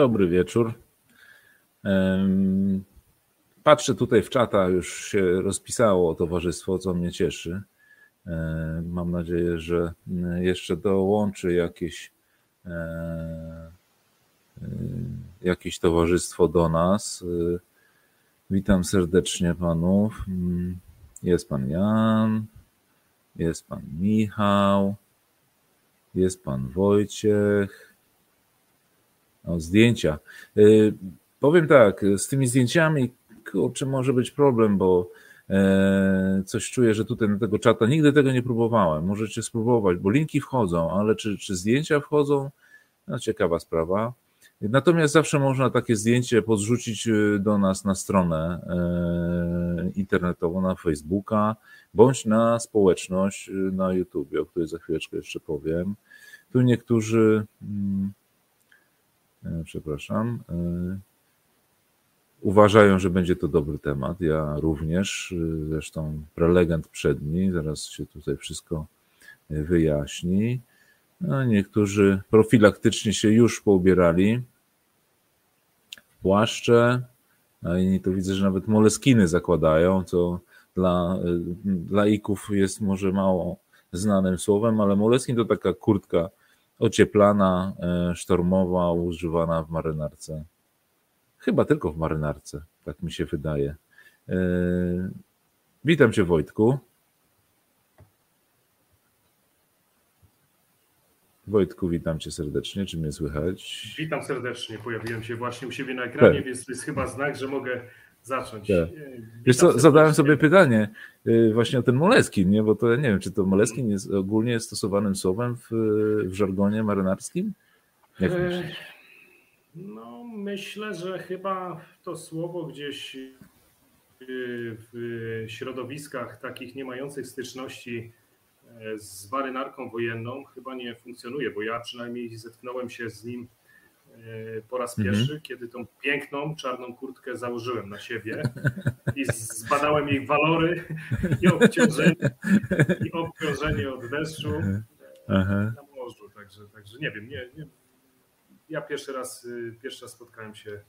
Dobry wieczór. Patrzę tutaj w czata, już się rozpisało towarzystwo, co mnie cieszy. Mam nadzieję, że jeszcze dołączy jakieś, jakieś towarzystwo do nas. Witam serdecznie panów. Jest pan Jan, jest pan Michał, jest pan Wojciech. O, zdjęcia. Y, powiem tak, z tymi zdjęciami, kurczę, może być problem, bo e, coś czuję, że tutaj na tego czata nigdy tego nie próbowałem. Możecie spróbować, bo linki wchodzą, ale czy, czy zdjęcia wchodzą? No, ciekawa sprawa. Natomiast zawsze można takie zdjęcie podrzucić y, do nas na stronę e, internetową, na Facebooka, bądź na społeczność y, na YouTube, o której za chwileczkę jeszcze powiem. Tu niektórzy, mm, przepraszam, e, uważają, że będzie to dobry temat. Ja również, y, zresztą prelegent przedni, zaraz się tutaj wszystko wyjaśni. No, niektórzy profilaktycznie się już poubierali w płaszcze, a inni to widzę, że nawet moleskiny zakładają, co dla laików jest może mało znanym słowem, ale moleskin to taka kurtka ocieplana, e, sztormowa, używana w marynarce. Chyba tylko w marynarce, tak mi się wydaje. E, witam Cię Wojtku. Wojtku, witam cię serdecznie. Czy mnie słychać? Witam serdecznie. Pojawiłem się właśnie u siebie na ekranie, więc to jest chyba znak, że mogę zacząć. Tak. Wiesz co, zadałem sobie pytanie y, właśnie o ten moleskin, nie? bo to ja nie wiem, czy to moleskin jest ogólnie stosowanym słowem w, w żargonie marynarskim? Jak e, no, myślę, że chyba to słowo gdzieś y, w środowiskach takich nie mających styczności e, z marynarką wojenną chyba nie funkcjonuje, bo ja przynajmniej zetknąłem się z nim po raz mhm. pierwszy, kiedy tą piękną czarną kurtkę założyłem na siebie i zbadałem jej walory i obciążenie, i obciążenie od deszczu Aha. na morzu. Także, także nie wiem, nie, nie, ja pierwszy raz, y, pierwszy raz spotkałem się,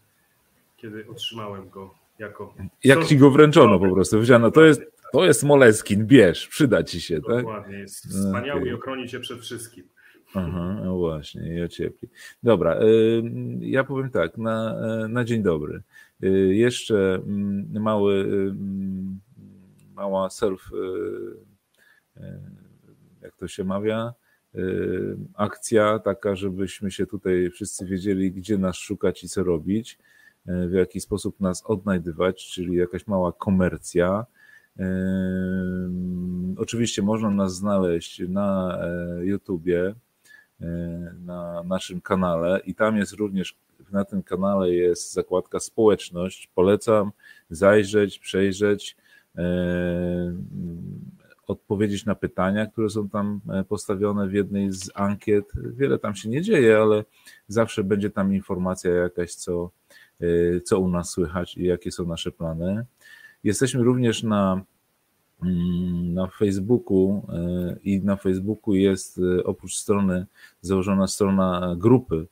kiedy otrzymałem go jako. Jak ci go wręczono po prostu? Powiedziano, to jest, to jest Moleskin, bierz, przyda ci się, Dokładnie, tak? Dokładnie, jest wspaniały okay. i ochroni cię przed wszystkim. Aha, no właśnie, i ociepli. Dobra, y, ja powiem tak, na, na dzień dobry. Y, jeszcze mm, mały, y, mała self, jak to się mawia, akcja taka, żebyśmy się tutaj wszyscy wiedzieli, gdzie nas szukać i co robić, w jaki sposób nas odnajdywać, czyli jakaś mała komercja. Oczywiście można nas znaleźć na YouTubie, na naszym kanale i tam jest również, na tym kanale jest zakładka społeczność. Polecam zajrzeć, przejrzeć, e, odpowiedzieć na pytania, które są tam e, postawione w jednej z ankiet. Wiele tam się nie dzieje, ale zawsze będzie tam informacja jakaś, co, co u nas słychać i jakie są nasze plany. Jesteśmy również na na Facebooku e, i na Facebooku jest e, oprócz strony założona strona grupy,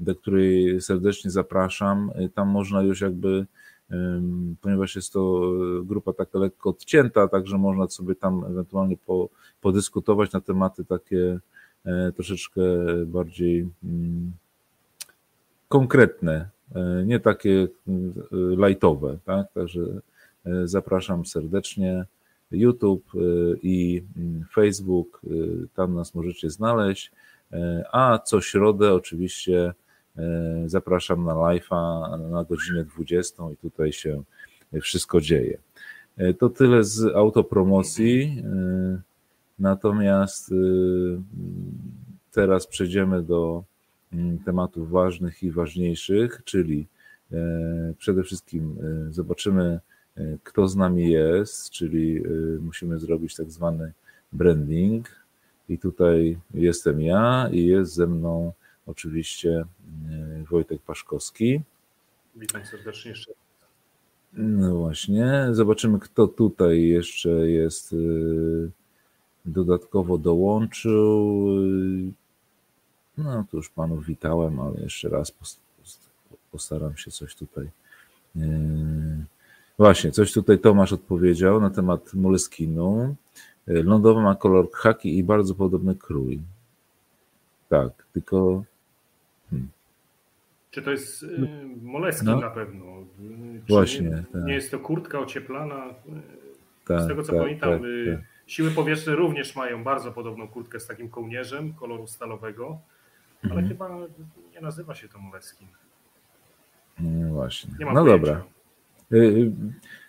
do której serdecznie zapraszam. E, tam można już jakby, ponieważ jest to grupa taka lekko odcięta, także można sobie tam ewentualnie po, podyskutować na tematy takie troszeczkę bardziej mm, konkretne, nie takie lightowe, tak? Także zapraszam serdecznie. YouTube y, i mm, Facebook, y, tam nas możecie znaleźć. Y, a co środę oczywiście zapraszam na live'a na godzinę 20 i tutaj się wszystko dzieje. To tyle z autopromocji. Natomiast teraz przejdziemy do mm, tematów ważnych i ważniejszych, czyli przede wszystkim zobaczymy kto z nami jest, czyli y, musimy zrobić tak zwany branding. I tutaj jestem ja i jest ze mną oczywiście y, Wojtek Paszkowski. Witam serdecznie jeszcze. No właśnie, zobaczymy, kto tutaj jeszcze jest dodatkowo dołączył. No to już panów witałem, ale jeszcze raz postaram się coś tutaj. Właśnie, coś tutaj Tomasz odpowiedział na temat Moleskinu. Lądowa ma kolor khaki i bardzo podobny krój. Tak, tylko. Hmm. Czy to jest Moleskin no. na pewno? Czy Właśnie. Nie, tak. nie, jest to kurtka ocieplana? Tak, z tego co tak, pamiętam, tak, tak. siły powietrzne również mają bardzo podobną kurtkę z takim kołnierzem koloru stalowego, ale mhm. chyba nie nazywa się to Moleskin. No właśnie. no pojęcia. dobra. Y, y,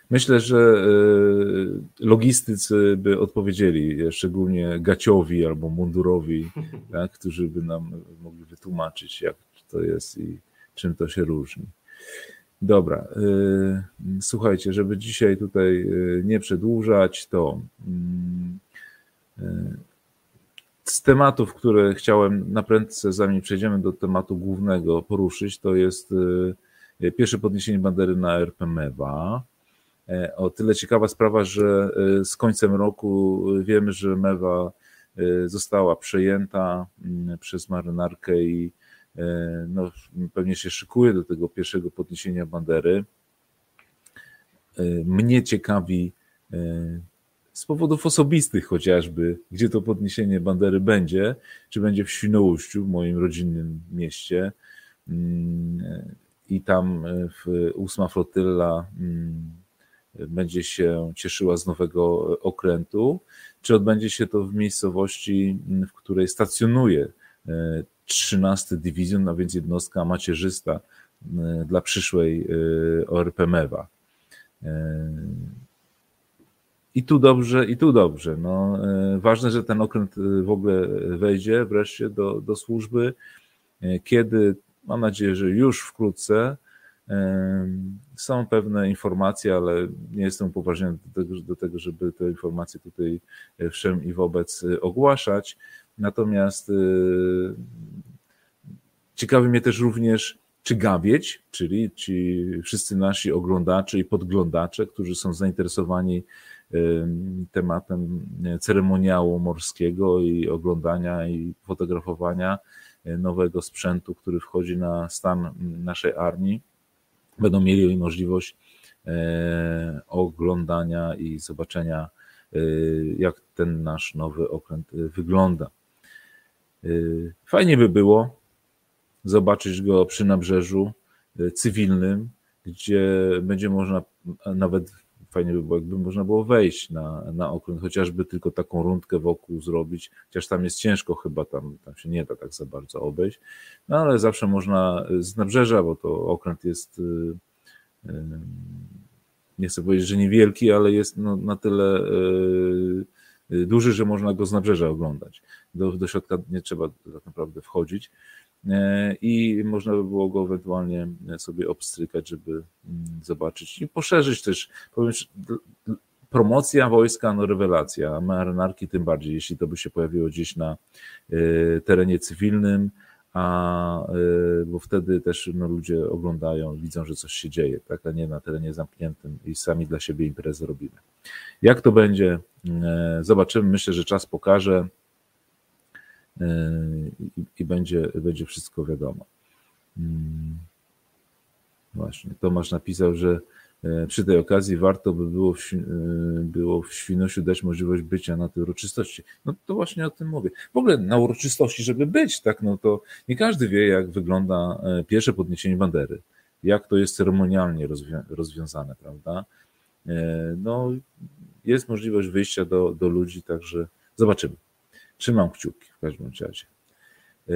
myślę, że y, logistycy by odpowiedzieli, szczególnie Gaciowi albo Mundurowi, tak, którzy by nam mogli wytłumaczyć, jak to jest i czym to się różni. Dobra, słuchajcie, żeby dzisiaj tutaj nie przedłużać, to mm, z tematów, które chciałem na prędce, zanim przejdziemy do tematu głównego, poruszyć, to jest Pierwsze podniesienie bandery na RP Mewa. E, o tyle ciekawa sprawa, że e, z końcem roku wiemy, że Mewa e, została przejęta mm, przez marynarkę i no, pewnie się szykuje do tego pierwszego podniesienia bandery. Mnie ciekawi z powodów osobistych chociażby, gdzie to podniesienie bandery będzie, czy będzie w Świnoujściu, w moim rodzinnym mieście, mm, i tam e, ósma flotylla mm, będzie się cieszyła z nowego okrętu, czy odbędzie się to w miejscowości, mm, w której stacjonuje 13 e, Dywizjon, a więc jednostka macierzysta e, dla przyszłej ORP Mewa. I tu dobrze, i tu dobrze. No, ważne, że ten okręt w ogóle wejdzie wreszcie do, do służby. Kiedy Mam nadzieję, że już wkrótce. Są pewne informacje, ale nie jestem upoważniony do tego, do tego, żeby te informacje tutaj e, wszem i wobec e, ogłaszać. Natomiast e, ciekawi mnie też również, czy Gawieć, czyli ci wszyscy nasi oglądacze i podglądacze, którzy są zainteresowani tematem ceremoniału morskiego i oglądania i fotografowania, nowego sprzętu, który wchodzi na stan naszej armii, będą mieli możliwość e, oglądania i zobaczenia, e, jak ten nasz nowy okręt wygląda. E, fajnie by było zobaczyć go przy nabrzeżu cywilnym, gdzie będzie można nawet fajnie by było, jakby można było wejść na, na okręt, chociażby tylko taką rundkę wokół zrobić, chociaż tam jest ciężko chyba, tam, tam się nie da tak za bardzo obejść, no ale zawsze można z nabrzeża, bo to okręt jest, y, y, nie chcę powiedzieć, że niewielki, ale jest no, na tyle y, duży, że można go z nabrzeża oglądać. Do, do środka nie trzeba tak naprawdę wchodzić. E, i można by było go ewentualnie sobie obstrykać, żeby mm, zobaczyć i poszerzyć też, powiem, promocja wojska, no rewelacja, marynarki tym bardziej, jeśli to by się pojawiło gdzieś na e, terenie cywilnym, a e, bo wtedy też no, ludzie oglądają, widzą, że coś się dzieje, tak, a nie na terenie zamkniętym i sami dla siebie imprezę robimy. Jak to będzie, zobaczymy, myślę, że czas pokaże i, i będzie, będzie wszystko wiadomo. Mm. Właśnie, Tomasz napisał, że e, przy tej okazji warto by było w, e, było w Świnosiu dać możliwość bycia na tej uroczystości. No to właśnie o tym mówię. W ogóle na uroczystości, żeby być, tak, no to nie każdy wie, jak wygląda e, pierwsze podniesienie bandery, jak to jest ceremonialnie rozwią rozwiązane, prawda? No, jest możliwość wyjścia do, do ludzi, także zobaczymy. Trzymam kciuki w każdym razie. E,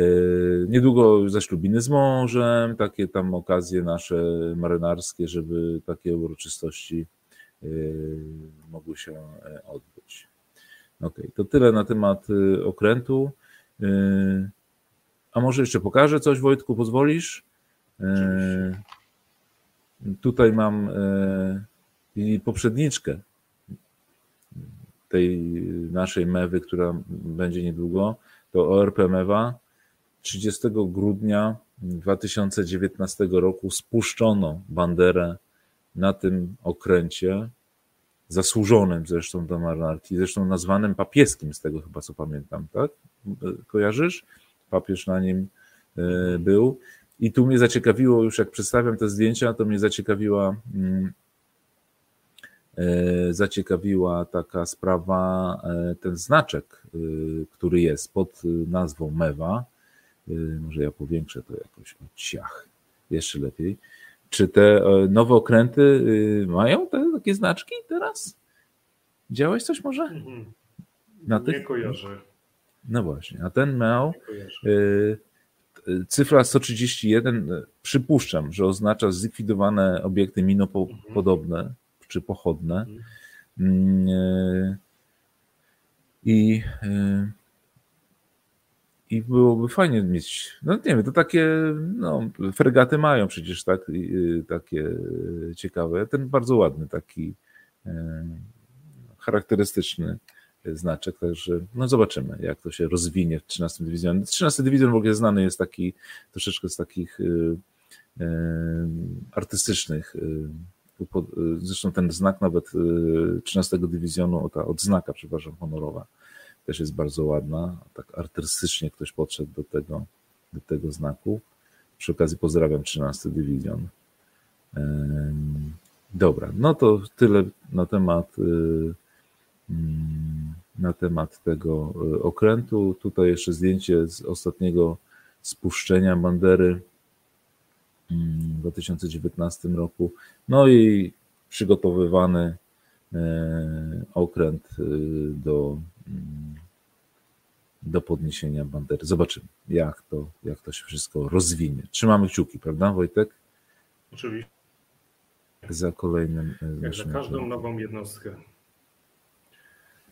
niedługo zaślubiny z mążem, takie tam okazje nasze marynarskie, żeby takie uroczystości e, mogły się e, odbyć. Ok, to tyle na temat okrętu. A może jeszcze pokażę coś, Wojtku, pozwolisz? Tutaj mam poprzedniczkę tej naszej mewy, która będzie niedługo, to ORP Mewa 30 grudnia 2019 roku spuszczono banderę na tym okręcie, zasłużonym zresztą do marynarki, zresztą nazwanym papieskim, z tego chyba co pamiętam, tak? Kojarzysz? Papież na nim e, był I tu mnie zaciekawiło, już jak przedstawiam te zdjęcia, to mnie zaciekawiła, mm, e, zaciekawiła taka sprawa, e, ten znaczek, który jest pod nazwą Mewa. Może ja powiększę to jakoś o ciach, jeszcze lepiej. Czy te nowe okręty mają te takie znaczki teraz? Działałeś coś może? Mhm. Na tych? Nie kojarzę. No właśnie, a ten miał y, cyfra 131, y, przypuszczam, że oznacza zlikwidowane obiekty minopodobne mhm. Czy pochodne. Mhm. Y, I, I byłoby fajnie mieć, no nie wiem, to takie, no, fregaty mają przecież tak, takie ciekawe. Ten bardzo ładny, taki charakterystyczny znaczek, także no zobaczymy, jak to się rozwinie w 13 dywizjonie. 13 dywizjon w ogóle znany jest taki troszeczkę z takich artystycznych y, Zresztą ten znak nawet 13 dywizjonu, ta odznaka, przepraszam, honorowa, też jest bardzo ładna. Tak artystycznie ktoś podszedł do tego, do tego znaku. Przy okazji pozdrawiam 13 dywizjon. Dobra, no to tyle na temat Mm, na temat tego okrętu. Tutaj jeszcze zdjęcie z ostatniego spuszczenia bandery w 2019 roku. No i przygotowywany e, okręt e, do, mm, do podniesienia bandery. Zobaczymy, jak to, jak to się wszystko rozwinie. Trzymamy kciuki, prawda, Wojtek? Oczywiście. Za kolejnym. Jak za każdą nową jednostkę.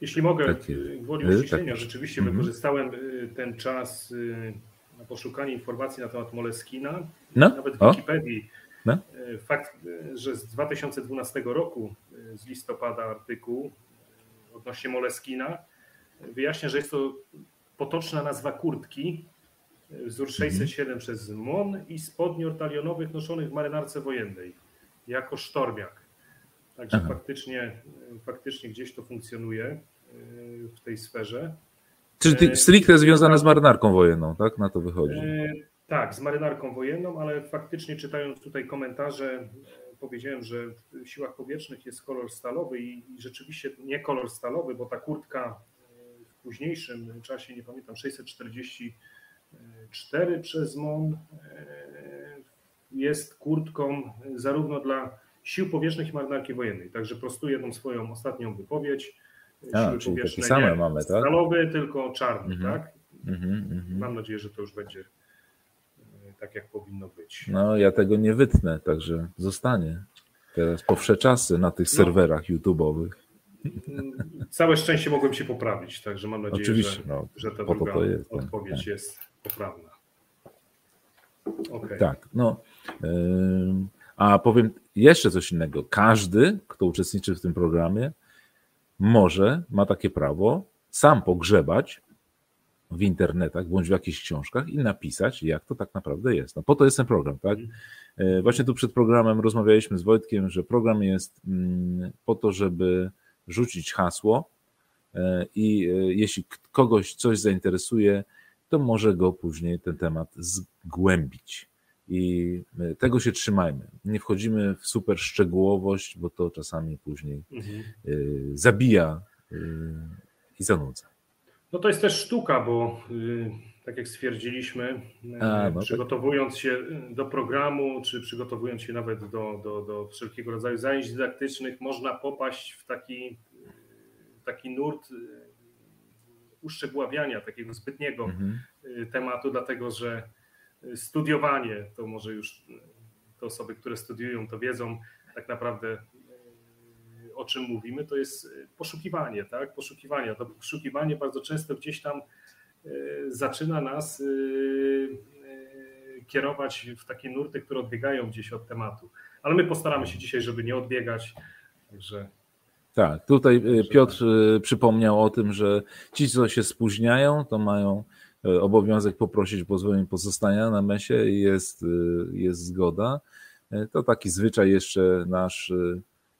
Jeśli mogę, Takie. gwoli uściślenia, tak. rzeczywiście mhm. wykorzystałem y, ten czas na poszukanie informacji na temat Moleskina. No? Nawet w. Wikipedii. No? Fakt, że z 2012 roku, z listopada artykuł odnośnie Moleskina, wyjaśnia, że jest to potoczna nazwa kurtki, wzór 607 mhm. przez MON i spodni ortalionowych noszonych w marynarce wojennej jako sztormiak. Także faktycznie, faktycznie gdzieś to funkcjonuje w tej sferze. Czyli stricte związane z marynarką wojenną, tak? Na to wychodzi. E, tak, z marynarką wojenną, ale faktycznie czytając tutaj komentarze, e, powiedziałem, że w siłach powietrznych jest kolor stalowy i rzeczywiście nie kolor stalowy, bo ta kurtka e, w późniejszym czasie, nie pamiętam, 644 przez MON jest kurtką zarówno dla sił powietrznych i marynarki wojennej. Także prostuję tą swoją ostatnią wypowiedź a, czyli takie same mamy, tak? Stalowy, tylko czarny, -hmm. tak? Mm -hmm. Mam nadzieję, że to już będzie e, tak, jak powinno być. No, ja tego nie wytnę, także zostanie. Teraz powsze czasy na tych no. serwerach YouTube'owych. Mm, całe szczęście mogłem się poprawić, także mam nadzieję, Oczywiście, że, no, że ta druga to jest, tak, odpowiedź tak. jest poprawna. Okay. Tak, no. A powiem jeszcze coś innego. Każdy, kto uczestniczy w tym programie, może, ma takie prawo, sam pogrzebać w internetach bądź w jakichś książkach i napisać, jak to tak naprawdę jest. No po to jest ten program, tak? E, właśnie tu przed programem rozmawialiśmy z Wojtkiem, że program jest mm, po to, żeby rzucić hasło e, i e, jeśli kogoś coś zainteresuje, to może go później ten temat zgłębić. I tego się trzymajmy. Nie wchodzimy w super szczegółowość, bo to czasami później mhm. Y, zabija y, i zanudza. No to jest też sztuka, bo tak jak stwierdziliśmy, A, no tak. przygotowując się do programu, czy przygotowując się nawet do, do, do wszelkiego rodzaju zajęć dydaktycznych, można popaść w taki, taki nurt uszczegóławiania takiego zbytniego mhm. tematu, dlatego że studiowanie, to może już te osoby, które studiują, to wiedzą tak naprawdę e, o czym mówimy, to jest poszukiwanie, tak? Poszukiwanie. To poszukiwanie bardzo często gdzieś tam e, zaczyna nas e, kierować w takie nurty, które odbiegają gdzieś od tematu. Ale my postaramy się dzisiaj, żeby nie odbiegać. Także tak, tutaj Piotr przypomniał o tym, że ci, co się spóźniają, to mają E, obowiązek poprosić pozwolenie pozostania na mesie i jest, e, jest zgoda. E, to taki zwyczaj jeszcze nasz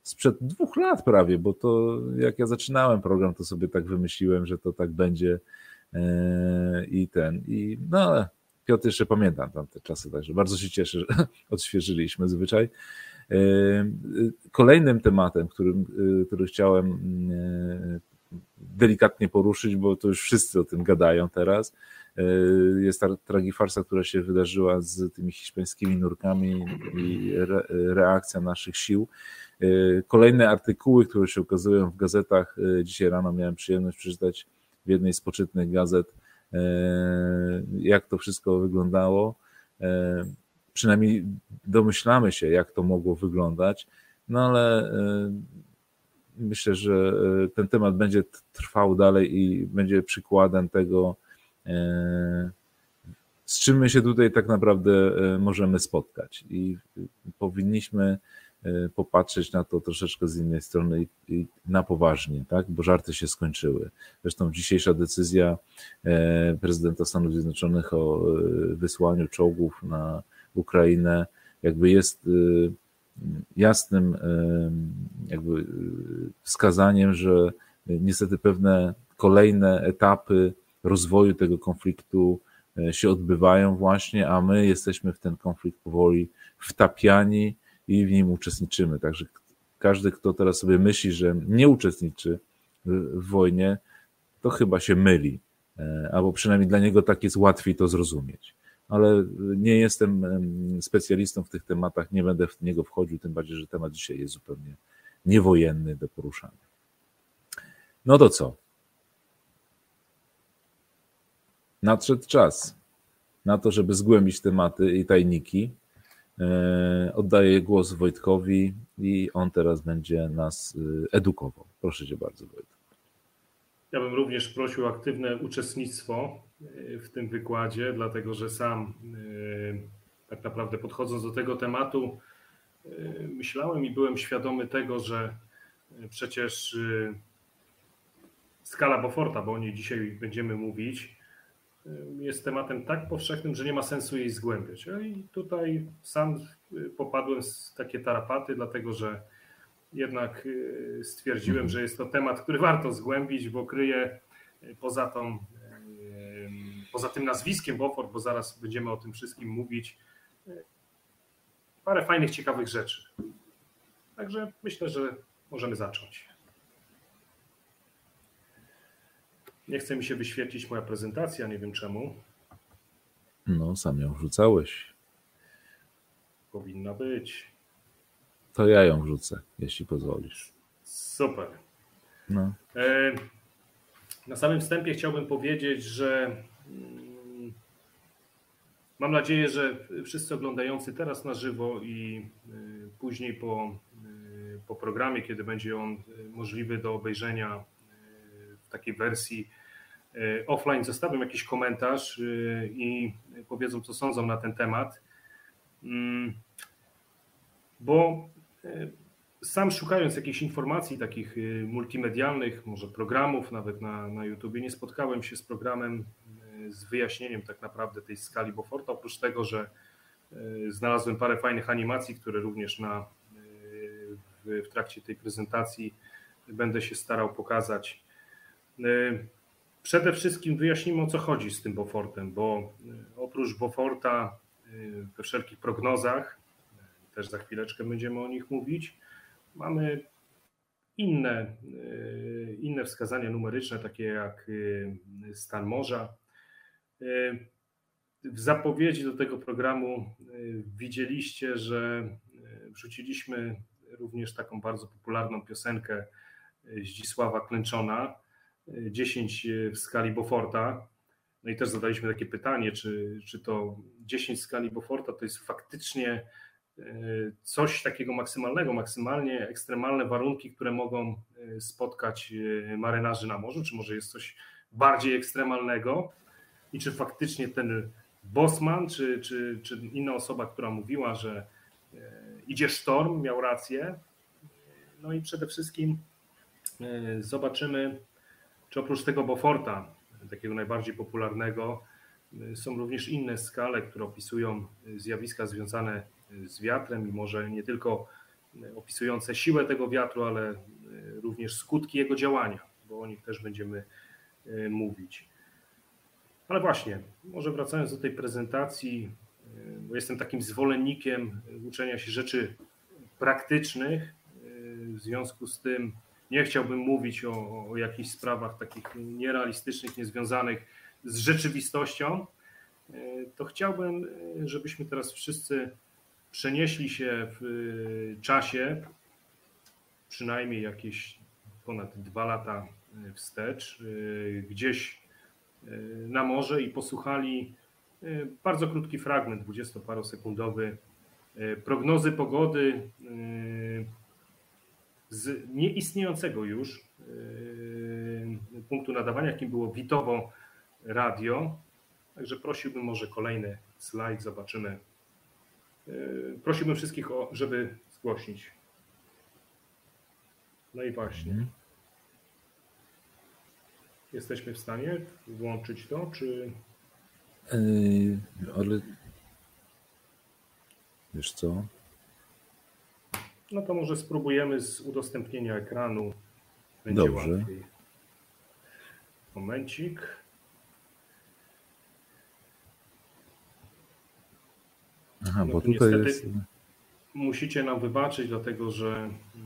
sprzed dwóch lat prawie, bo to jak ja zaczynałem program, to sobie tak wymyśliłem, że to tak będzie i ten. I no Piotr jeszcze pamiętam tamte czasy, także bardzo się cieszę, że odświeżyliśmy zwyczaj. Kolejnym tematem, którym, który chciałem delikatnie poruszyć, bo to już wszyscy o tym gadają teraz, jest ta tragifarsa, która się wydarzyła z tymi hiszpańskimi nurkami i reakcja naszych sił. Kolejne artykuły, które się ukazują w gazetach, dzisiaj rano miałem przyjemność przeczytać w jednej z poczytnych gazet, jak to wszystko wyglądało. Przynajmniej domyślamy się, jak to mogło wyglądać, no ale e, myślę, że e, ten temat będzie trwał dalej i będzie przykładem tego, e, z czym my się tutaj tak naprawdę możemy spotkać. I powinniśmy popatrzeć na to troszeczkę z innej strony i na poważnie, tak? bo żarty się skończyły. Zresztą dzisiejsza decyzja prezydenta Stanów Zjednoczonych o wysłaniu czołgów na Ukrainę, jakby jest jasnym jakby y, wskazaniem, że niestety pewne kolejne etapy rozwoju tego konfliktu się odbywają właśnie, a my jesteśmy w ten konflikt powoli wtapiani i w nim uczestniczymy. Także każdy, kto teraz sobie myśli, że nie uczestniczy w wojnie, to chyba się myli, albo przynajmniej dla niego tak jest łatwiej to zrozumieć ale nie jestem specjalistą w tych tematach, nie będę w niego wchodził, tym bardziej, że temat dzisiaj jest zupełnie niewojenny do poruszania. No to co? Nadszedł czas na to, żeby zgłębić tematy i tajniki. E, oddaję głos Wojtkowi i on teraz będzie nas y, edukował. Proszę cię bardzo, Wojtek. Ja bym również prosił aktywne uczestnictwo e, w tym wykładzie, dlatego że sam e, tak naprawdę podchodząc do tego tematu, e, myślałem i byłem świadomy tego, że przecież skala Boforta, bo o niej dzisiaj będziemy mówić, jest tematem tak powszechnym, że nie ma sensu jej zgłębiać. I tutaj sam popadłem w takie tarapaty, dlatego że jednak y, stwierdziłem, że jest to temat, który warto zgłębić, bo kryje y, poza, tą, y, poza tym nazwiskiem Beaufort, bo zaraz będziemy o tym wszystkim mówić, parę fajnych, ciekawych rzeczy. Także myślę, że możemy zacząć. Nie chce mi się wyświetlić moja prezentacja, nie wiem czemu. No, sam ją wrzucałeś. Powinna być. To ja ją wrzucę, jeśli pozwolisz. Super. No. E, na samym wstępie chciałbym powiedzieć, że mm, mam nadzieję, że wszyscy oglądający teraz na żywo i e, później po, e, po programie, kiedy będzie on możliwy do obejrzenia w takiej wersji offline, zostawią jakiś komentarz i powiedzą, co sądzą na ten temat. Mm, bo sam szukając jakichś informacji takich y, multimedialnych, może programów nawet na, na YouTubie, nie spotkałem się z programem y, z wyjaśnieniem tak naprawdę tej skali Beauforta, oprócz tego, że znalazłem parę fajnych animacji, które również na, w, w trakcie tej prezentacji będę się starał pokazać. Przede wszystkim wyjaśnimy o co chodzi z tym Beaufortem, bo oprócz Beauforta we wszelkich prognozach też za chwileczkę będziemy o nich mówić. Mamy inne, e, inne wskazania numeryczne, takie jak e, stan morza. E, w zapowiedzi do tego programu widzieliście, że wrzuciliśmy również taką bardzo popularną piosenkę Zdzisława Klęczona, 10 w skali Beauforta. No i też zadaliśmy takie pytanie, czy, czy to 10 w skali Beauforta to jest faktycznie coś takiego maksymalnego, maksymalnie ekstremalne warunki, które mogą e, spotkać e, marynarzy na morzu, czy może jest coś bardziej ekstremalnego i czy faktycznie ten Bosman, czy, czy, czy inna osoba, która mówiła, że e, idzie sztorm, miał rację. No i przede wszystkim zobaczymy, czy oprócz tego Beauforta, takiego najbardziej popularnego, są również inne skale, które opisują zjawiska związane z wiatrem i może nie tylko opisujące siłę tego wiatru, ale e, również skutki jego działania, bo o nich też będziemy e, mówić. Ale właśnie, może wracając do tej prezentacji, bo jestem takim zwolennikiem uczenia się rzeczy praktycznych. W związku z tym nie chciałbym mówić o, o jakichś sprawach takich nierealistycznych, niezwiązanych z rzeczywistością. To chciałbym, żebyśmy teraz wszyscy przenieśli się w czasie, przynajmniej jakieś ponad dwa lata wstecz, gdzieś na morze i posłuchali bardzo krótki fragment, dwudziestoparosekundowy, prognozy pogody z nieistniejącego już punktu nadawania, jakim było Witowo Radio. Także prosiłbym może kolejny slajd, zobaczymy. Prosiłbym wszystkich, żeby zgłosić. No i właśnie. Mhm. Jesteśmy w stanie włączyć to, czy Yy, ale wiesz co? No to może spróbujemy z udostępnienia ekranu. Będzie Dobrze. Łatwiej. Momencik. Aha, no bo tutaj jest... Musicie nam wybaczyć, dlatego że yy,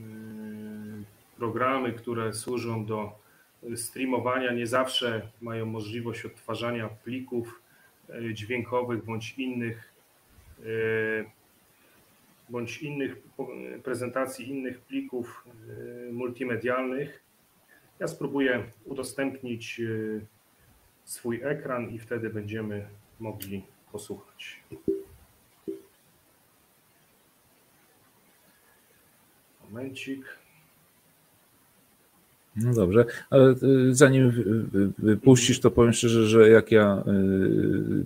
programy, które służą do streamowania, nie zawsze mają możliwość odtwarzania plików E, dźwiękowych bądź innych bądź innych prezentacji innych plików multimedialnych. Ja spróbuję udostępnić swój ekran i wtedy będziemy mogli posłuchać. Momencik. No dobrze, ale y, zanim puścisz, to powiem szczerze, że jak ja y,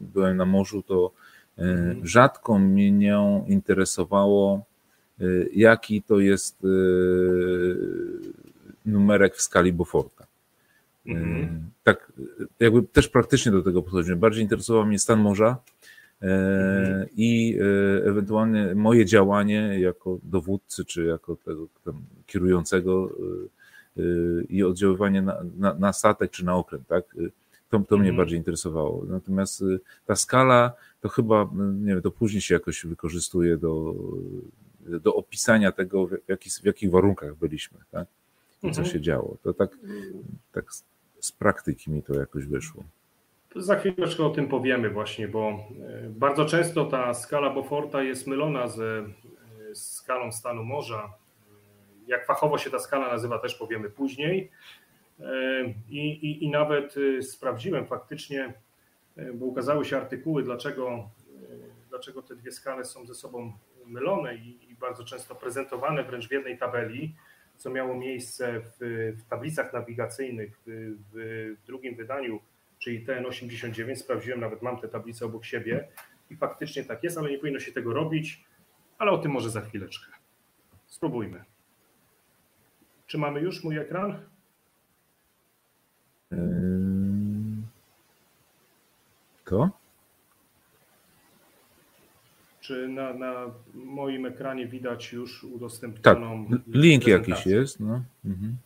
byłem na morzu, to y, mhm. rzadko mnie interesowało, jaki to jest numerek w skali Beauforta. Mhm. Tak, jakby też praktycznie do tego podchodziłem. Bardziej interesował mnie stan morza. I ewentualnie moje działanie jako dowódcy, czy jako tego kierującego i oddziaływanie na, na, na statek czy na okręt, tak? To, to mnie mhm. bardziej interesowało. Natomiast ta skala to chyba, nie wiem, to później się jakoś wykorzystuje do, do opisania tego, w, jaki, w jakich warunkach byliśmy, tak? I co mhm. się działo. To tak, tak z praktyki mi to jakoś wyszło. Za chwileczkę o tym powiemy właśnie, bo y, bardzo często ta skala Beauforta jest mylona ze skalą stanu morza, jak fachowo się ta skala nazywa, też powiemy później. E, I, i, i nawet sprawdziłem faktycznie, e, bo ukazały się artykuły, dlaczego, e, dlaczego te dwie skale są ze sobą mylone i, i bardzo często prezentowane wręcz w jednej tabeli, co miało miejsce w, w tablicach nawigacyjnych w, w, drugim wydaniu, czyli TN89. Sprawdziłem, nawet mam te tablice obok siebie i faktycznie tak jest, ale nie powinno się tego robić, ale o tym może za chwileczkę. Spróbujmy. Czy mamy już mój ekran? To? Czy na, na moim ekranie widać już udostępnioną. Tak, link jakiś jest. No. Mhm.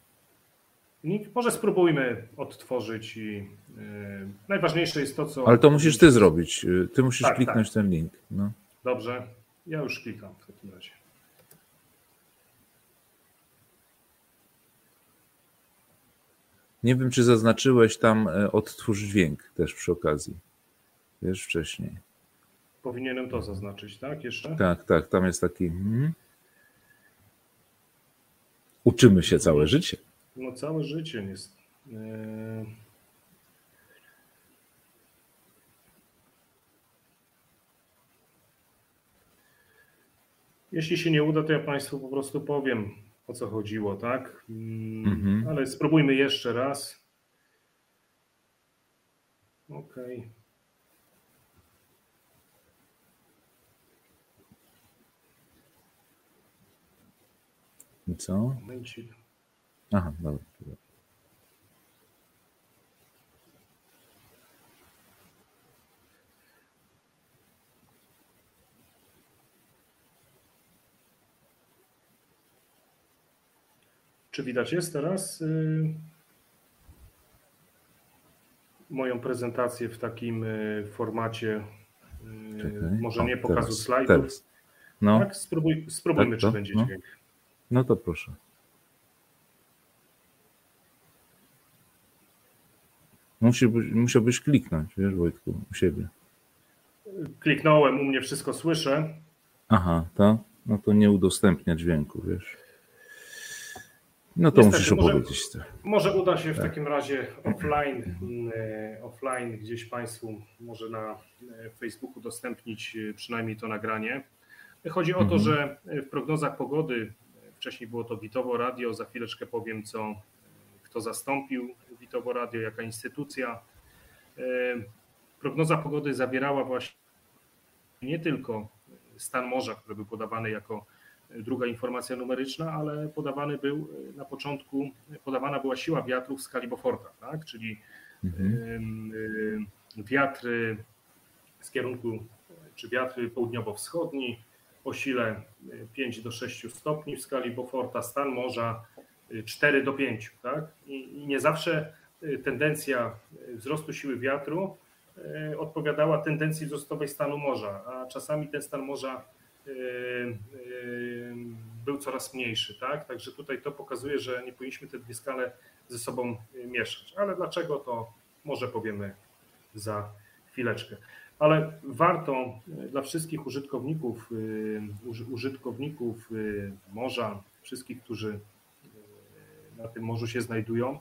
Może spróbujmy odtworzyć i yy, najważniejsze jest to, co. Ale to musisz ty zrobić. Ty musisz tak, kliknąć tak. ten link. No. Dobrze, ja już klikam w takim razie. Nie wiem, czy zaznaczyłeś tam e, odtwórz dźwięk też przy okazji. Wiesz, wcześniej. Powinienem to zaznaczyć, tak? Jeszcze? Tak, tak. Tam jest taki. Hmm. Uczymy się całe życie. No, całe życie jest. E, jeśli się nie uda, to ja Państwu po prostu powiem, o co chodziło, tak? Mm, mhm. Ale spróbujmy jeszcze raz. Okej. Okay. I co? Momencik. Aha, dobra. Czy widać jest teraz? Y, moją prezentację w takim formacie, Czekaj. może nie pokazu teraz, slajdów. Teraz. No. Tak, spróbuj, spróbujmy, tak, czy będzie no. dźwięk. No to proszę. Musiałbyś, musiałbyś kliknąć, wiesz, Wojtku, u siebie. Kliknąłem, u mnie wszystko słyszę. Aha, to? No to nie udostępnia dźwięku, wiesz. No to Niestety, musisz opowiedzieć. Może, może uda się w tak. takim razie offline, e, offline gdzieś Państwu może na e, Facebooku udostępnić e, przynajmniej to nagranie. Chodzi o to, mhm. że w prognozach pogody, wcześniej było to Witowo Radio, za chwileczkę powiem, co, kto zastąpił Witowo Radio, jaka instytucja. Prognoza pogody zawierała właśnie nie tylko stan morza, który był podawany jako druga informacja numeryczna, ale podawany był na początku, podawana była siła wiatrów w skali Beauforta, tak? czyli mhm. wiatry z kierunku, czy wiatry południowo-wschodni o sile 5 do 6 stopni w skali Beauforta, stan morza 4 do 5. Tak? I nie zawsze tendencja wzrostu siły wiatru E, odpowiadała tendencji wzrostowej stanu morza, a czasami ten stan morza był coraz mniejszy. Tak? Także tutaj to pokazuje, że nie powinniśmy te dwie skale ze sobą mieszać. Ale dlaczego to może powiemy za chwileczkę. Ale warto dla wszystkich użytkowników, użytkowników morza, wszystkich, którzy na tym morzu się znajdują,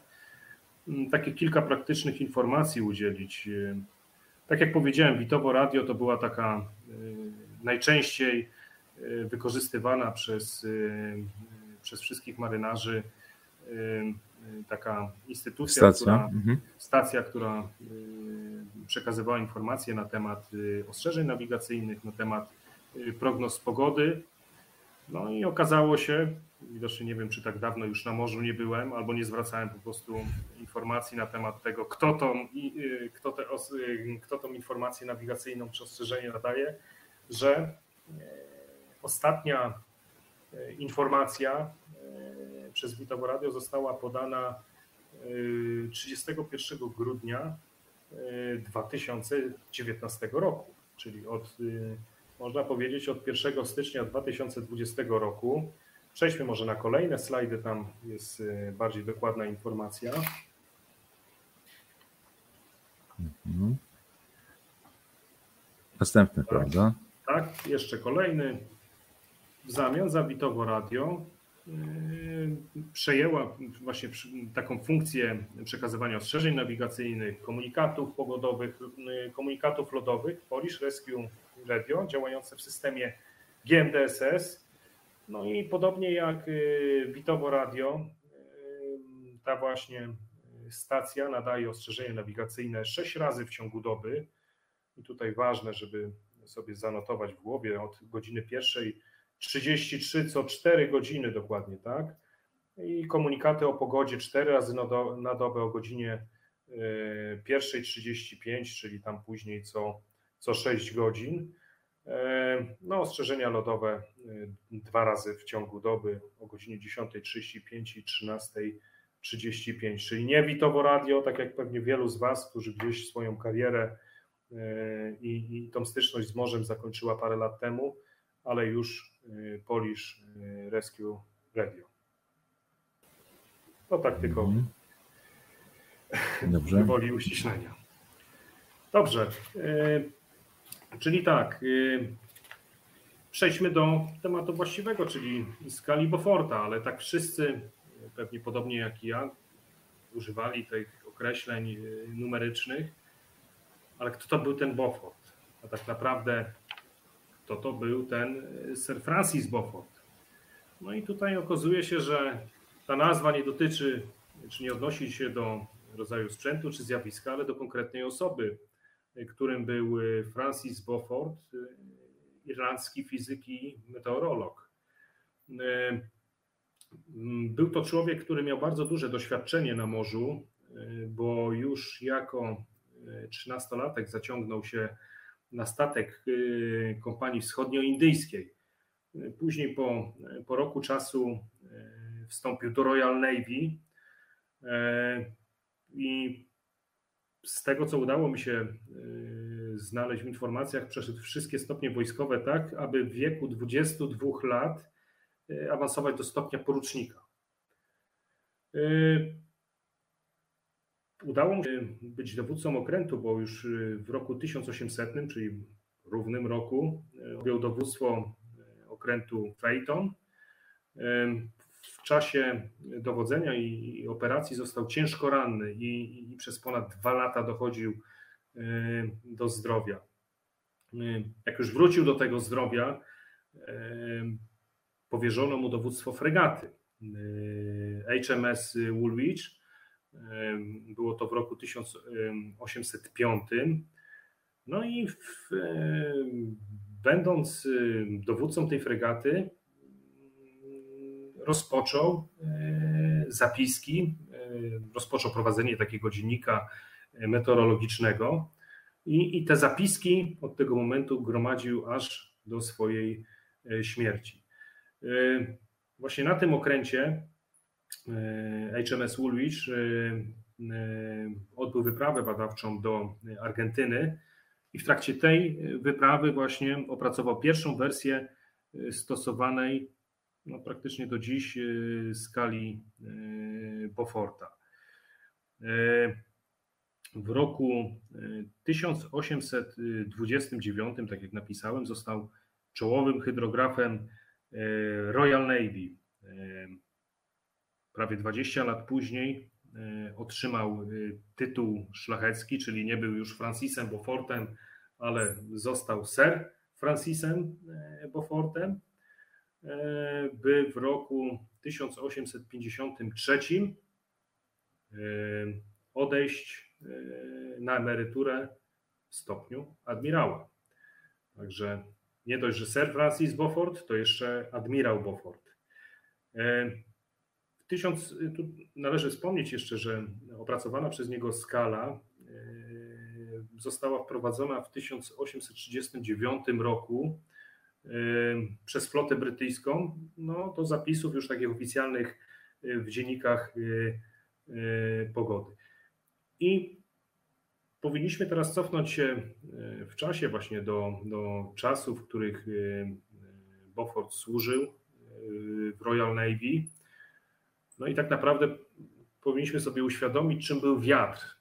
takie kilka praktycznych informacji udzielić. Tak jak powiedziałem, Witowo Radio to była taka y, najczęściej y, wykorzystywana przez, y, przez wszystkich marynarzy taka instytucja, stacja, która, mhm. stacja, która przekazywała informacje na temat ostrzeżeń nawigacyjnych, na temat prognoz pogody. No i okazało się, widocznie nie wiem, czy tak dawno już na morzu nie byłem, albo nie zwracałem po prostu informacji na temat tego, kto tą, y, kto te, y, kto tą informację nawigacyjną czy ostrzeżenie nadaje, że e, ostatnia informacja przez Witowo Radio została podana 31 grudnia 2019 roku, czyli od, można powiedzieć, od 1 stycznia 2020 roku Przejdźmy może na kolejne slajdy, tam jest y, bardziej dokładna informacja. Mhm. Następny, tak, prawda? Tak, jeszcze kolejny. W zamian za Witowo Radio yy, przejęła właśnie taką funkcję przekazywania ostrzeżeń nawigacyjnych, komunikatów pogodowych, yy, komunikatów lodowych Polish Rescue Radio działające w systemie GMDSS no i podobnie jak y, Witowo Radio, y, ta właśnie stacja nadaje ostrzeżenie nawigacyjne 6 razy w ciągu doby. I tutaj ważne, żeby sobie zanotować w głowie od godziny pierwszej 33 co 4 godziny dokładnie, tak? I komunikaty o pogodzie 4 razy na, do, na dobę o godzinie y, pierwszej 35, czyli tam później co, co 6 godzin. E, no, ostrzeżenia lodowe e, dwa razy w ciągu doby o godzinie 10.35 i 13.35, czyli nie Witowo Radio, tak jak pewnie wielu z Was, którzy gdzieś swoją karierę e, i, i tą styczność z morzem zakończyła parę lat temu, ale już Polish Rescue Radio. To tak tylko mhm. Dobrze. woli uściślenia. Dobrze. Czyli tak, y, przejdźmy do tematu właściwego, czyli skali Beauforta, ale tak wszyscy, pewnie podobnie jak i ja, używali tych określeń y, numerycznych, ale kto to był ten Beaufort? A tak naprawdę kto to był ten y, Sir Francis Beaufort? No i tutaj okazuje się, że ta nazwa nie dotyczy, czy nie odnosi się do rodzaju sprzętu czy zjawiska, ale do konkretnej osoby, którym był y, Francis Beaufort, y, irlandzki fizyk i meteorolog. Y, był to człowiek, który miał bardzo duże doświadczenie na morzu, bo już jako trzynastolatek zaciągnął się na statek kompanii wschodnioindyjskiej. Później po, po roku czasu wstąpił do Royal Navy i z tego, co udało mi się znaleźć w informacjach, przeszedł wszystkie stopnie wojskowe tak, aby w wieku 22 lat awansować do stopnia porucznika. Udało mu się być dowódcą okrętu, bo już w roku 1800, czyli równym roku, objął dowództwo okrętu Phaeton. Czasie dowodzenia i operacji został ciężko ranny i, i przez ponad dwa lata dochodził do zdrowia. Jak już wrócił do tego zdrowia, powierzono mu dowództwo fregaty HMS Woolwich. Było to w roku 1805. No i w, będąc dowódcą tej fregaty, rozpoczął zapiski, rozpoczął prowadzenie takiego dziennika meteorologicznego i, i te zapiski od tego momentu gromadził aż do swojej śmierci. Właśnie na tym okręcie HMS Woolwich odbył wyprawę badawczą do Argentyny i w trakcie tej wyprawy właśnie opracował pierwszą wersję stosowanej no, praktycznie do dziś skali Beauforta. W roku 1829, tak jak napisałem, został czołowym hydrografem Royal Navy. Prawie 20 lat później otrzymał tytuł szlachecki, czyli nie był już Francisem Beaufortem, ale został Sir Francisem Beaufortem, by w roku 1853 odejść na emeryturę w stopniu admirała. Także nie dość, że Sir Francis Beaufort, to jeszcze admirał Beaufort. W tysiąc, tu należy wspomnieć jeszcze, że opracowana przez niego skala została wprowadzona w 1839 roku przez flotę brytyjską no, do zapisów już takich oficjalnych w dziennikach pogody. I powinniśmy teraz cofnąć się w czasie właśnie do, do czasów, w których Beaufort służył w Royal Navy. No i tak naprawdę powinniśmy sobie uświadomić, czym był wiatr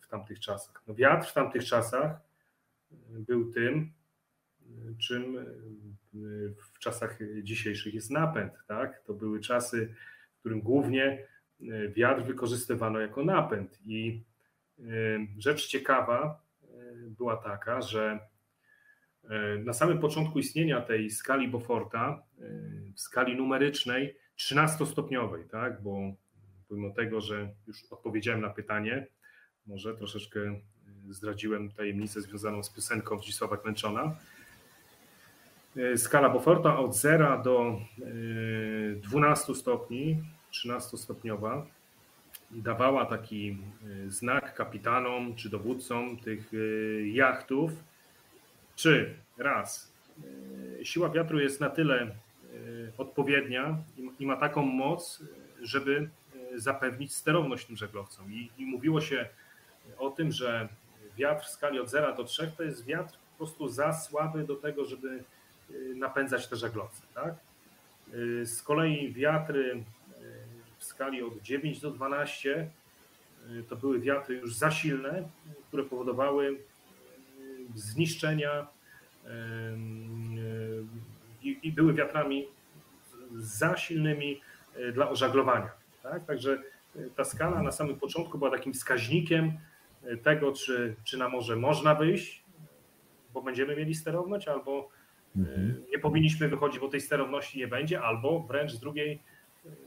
w tamtych czasach. No wiatr w tamtych czasach był tym, czym w czasach dzisiejszych jest napęd. Tak? To były czasy, w którym głównie wiatr wykorzystywano jako napęd. I rzecz ciekawa była taka, że na samym początku istnienia tej skali Beauforta, w skali numerycznej 13-stopniowej, tak? bo pomimo tego, że już odpowiedziałem na pytanie, może troszeczkę zdradziłem tajemnicę związaną z piosenką Zdzisława Klęczona, E, skala Beauforta od 0 do 12 e, stopni, 13-stopniowa, dawała taki e, znak kapitanom czy dowódcom tych jachtów, czy raz siła wiatru jest na tyle odpowiednia i ma taką moc, żeby zapewnić sterowność tym żeglowcom. I, I, mówiło się o tym, że wiatr w skali od 0 do 3 to jest wiatr po prostu za słaby do tego, żeby napędzać te żaglowce. Tak? Y, z kolei wiatry y, w skali od 9 do 12 to były wiatry już za silne, które powodowały zniszczenia i były wiatrami za silnymi dla ożaglowania. Tak? Także ta skala na samym początku była takim wskaźnikiem tego, czy, czy na morze można wyjść, bo będziemy mieli sterowność, albo Mhm. Nie powinniśmy wychodzić, bo tej sterowności nie będzie, albo wręcz z drugiej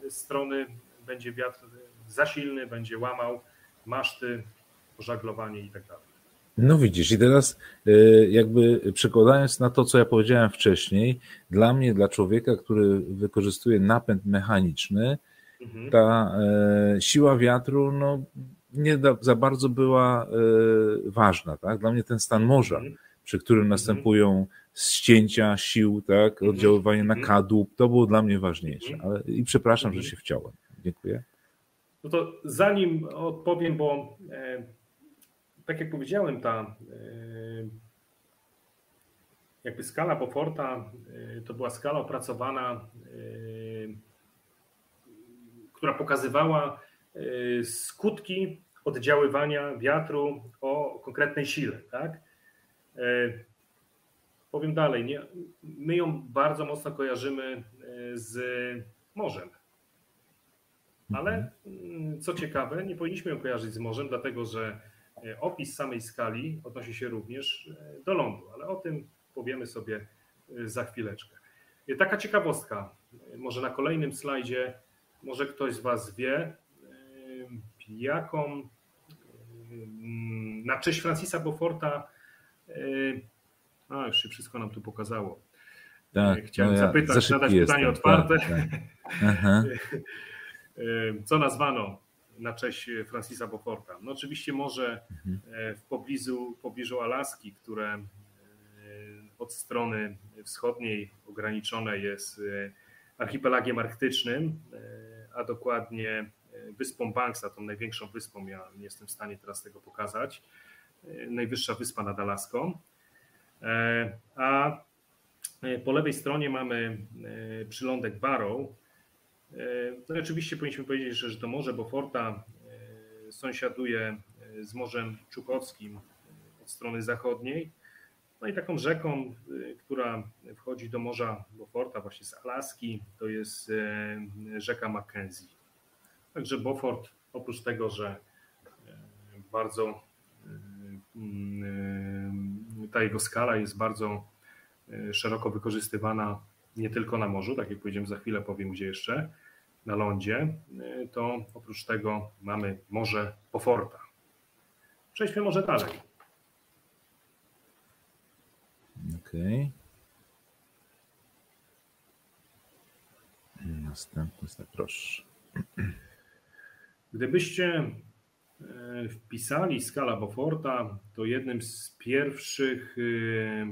e, strony będzie wiatr za silny, będzie łamał maszty, pożaglowanie i tak dalej. No widzisz, i teraz e, jakby przekładając na to, co ja powiedziałem wcześniej, dla mnie, dla człowieka, który wykorzystuje napęd mechaniczny, mhm. ta e, siła wiatru no, nie za bardzo była ważna. Tak? Dla mnie ten stan morza, mhm. Przy którym mhm. następują ścięcia sił, tak, mhm. oddziaływanie na mhm. kadłub, to było dla mnie ważniejsze. Ale, I przepraszam, że się wciąłem. Dziękuję. No to zanim odpowiem, bo e, tak jak powiedziałem, ta jakby skala Beauforta to była skala opracowana, która pokazywała skutki oddziaływania wiatru o konkretnej sile. Tak? Powiem dalej, nie, my ją bardzo mocno kojarzymy z morzem. Ale mm, co ciekawe, nie powinniśmy ją kojarzyć z morzem, dlatego że e, opis samej skali odnosi się również e, do lądu, ale o tym powiemy sobie e, za chwileczkę. Taka ciekawostka, może na kolejnym slajdzie, może ktoś z Was wie, jaką na cześć Francisa Beauforta, a już się wszystko nam tu pokazało. Tak, Chciałem no ja zapytać, zadać pytanie jestem, otwarte. Tak, tak. Co nazwano na cześć Francisa Beauforta? No oczywiście może mhm. w pobliżu, pobliżu Alaski, które od strony wschodniej ograniczone jest archipelagiem arktycznym, a dokładnie wyspą Banksa, tą największą wyspą, ja nie jestem w stanie teraz tego pokazać, najwyższa wyspa nad Alaską. A po lewej stronie mamy przylądek Barrow, E, no oczywiście powinniśmy powiedzieć, że to Morze Beauforta e, sąsiaduje e, z Morzem Czukowskim od strony zachodniej. No i taką rzeką, która wchodzi do Morza Beauforta właśnie z Alaski, to jest rzeka Mackenzie. Także Beaufort oprócz tego, że bardzo ta jego skala jest bardzo szeroko wykorzystywana nie tylko na morzu, tak jak powiedziałem, za chwilę powiem gdzie jeszcze, na lądzie, y, to oprócz tego mamy Morze Poforta. Przejdźmy może dalej. Okej. Okay. Następny slajd, proszę. Gdybyście y, wpisali skala Beauforta, to jednym z pierwszych, y,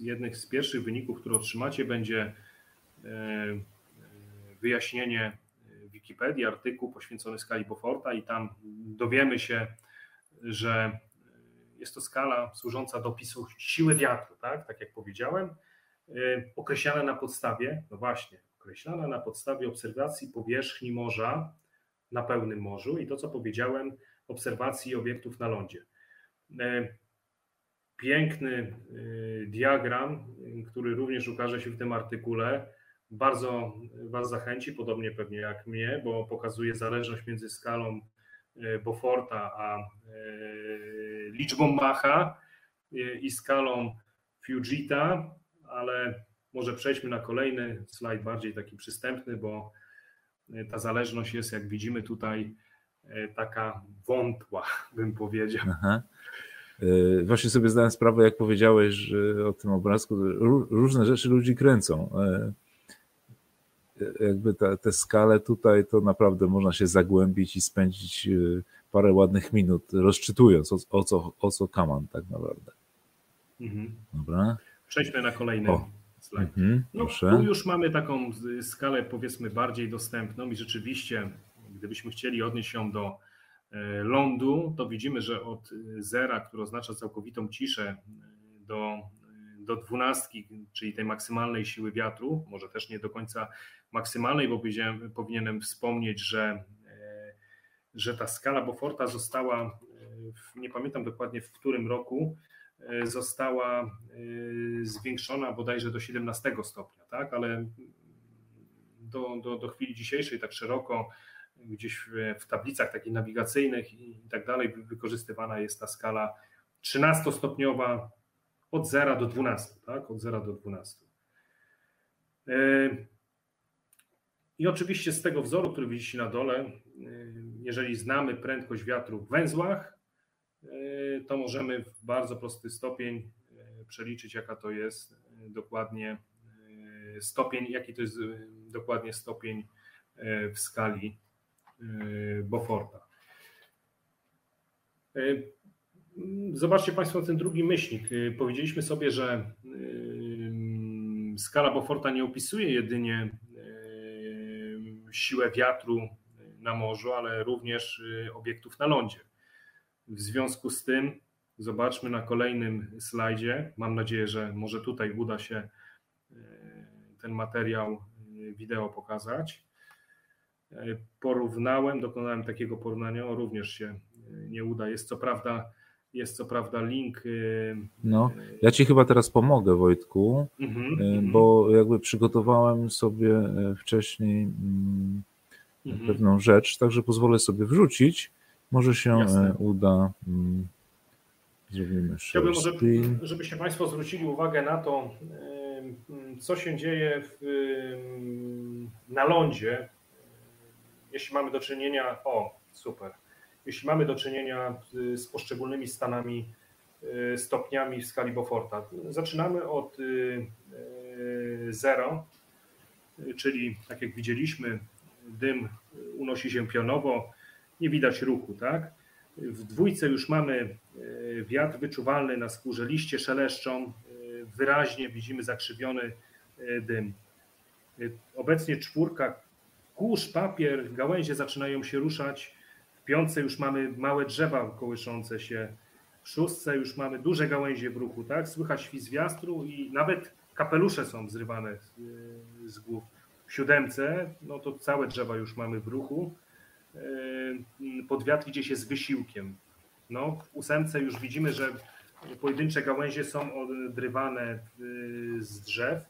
jednych z pierwszych wyników, które otrzymacie, będzie wyjaśnienie Wikipedii, artykuł poświęcony skali Beauforta i tam dowiemy się, że jest to skala służąca do opisu siły wiatru, tak, tak jak powiedziałem, określana na podstawie, no właśnie, określana na podstawie obserwacji powierzchni morza na pełnym morzu i to, co powiedziałem, obserwacji obiektów na lądzie. Piękny diagram, który również ukaże się w tym artykule, bardzo Was zachęci, podobnie pewnie jak mnie, bo pokazuje zależność między skalą e, Beauforta a e, liczbą Macha e, i skalą Fujita, ale może przejdźmy na kolejny slajd, bardziej taki przystępny, bo ta zależność jest, jak widzimy tutaj, taka wątła, bym powiedział. Aha. Właśnie sobie zdałem sprawę, jak powiedziałeś że o tym obrazku, różne rzeczy ludzi kręcą jakby te, te skale tutaj, to naprawdę można się zagłębić i spędzić parę ładnych minut rozczytując o, o co, o co kaman tak naprawdę. Mhm. Dobra. Przejdźmy na kolejny o. slajd. Mhm, no, tu już mamy taką skalę powiedzmy bardziej dostępną i rzeczywiście, gdybyśmy chcieli odnieść ją do e, lądu, to widzimy, że od zera, który oznacza całkowitą ciszę, do do dwunastki, czyli tej maksymalnej siły wiatru, może też nie do końca maksymalnej, bo powinienem wspomnieć, że, e, że ta skala Beauforta została, e, nie pamiętam dokładnie w którym roku, e, została zwiększona bodajże do 17 stopnia, tak? ale do, do, do chwili dzisiejszej tak szeroko gdzieś w, tablicach takich nawigacyjnych i tak dalej wykorzystywana jest ta skala 13-stopniowa od 0 do 12, tak? Od 0 do 12. E, I oczywiście z tego wzoru, który widzicie na dole, e, jeżeli znamy prędkość wiatru w węzłach, e, to możemy w bardzo prosty stopień przeliczyć, jaka to jest dokładnie stopień, jaki to jest dokładnie stopień w skali Beauforta. Zobaczcie Państwo ten drugi myślnik. Powiedzieliśmy sobie, że skala Beauforta nie opisuje jedynie siłę wiatru na morzu, ale również obiektów na lądzie. W związku z tym zobaczmy na kolejnym slajdzie. Mam nadzieję, że może tutaj uda się e, ten materiał e, wideo pokazać. Porównałem, dokonałem takiego porównania, również się nie uda. Jest co prawda jest co prawda link. No, ja Ci chyba teraz pomogę, Wojtku, mm-hmm, bo jakby przygotowałem sobie e, wcześniej mm-hmm. pewną rzecz, także pozwolę sobie wrzucić. Może się e, Jasne. uda. Mm, zrobimy Chciałbym może, żebyście Państwo zwrócili uwagę na to, co się dzieje w, na lądzie, jeśli mamy do czynienia. O, super jeśli mamy do czynienia z poszczególnymi stanami, y, stopniami w skali Beauforta. Zaczynamy od 0, y, czyli tak jak widzieliśmy, dym unosi się pionowo, nie widać ruchu, tak? W dwójce już mamy wiatr wyczuwalny na skórze, liście szeleszczą, wyraźnie widzimy zakrzywiony dym. Obecnie czwórka, kurz, papier, gałęzie zaczynają się ruszać, piątce już mamy małe drzewa kołyszące się, w szóstce już mamy duże gałęzie w ruchu, tak? Słychać świst wiastru i nawet kapelusze są zrywane z głów. W siódemce, no to całe drzewa już mamy w ruchu. Pod wiatr idzie się z wysiłkiem. No, w ósemce już widzimy, że pojedyncze gałęzie są odrywane z drzew.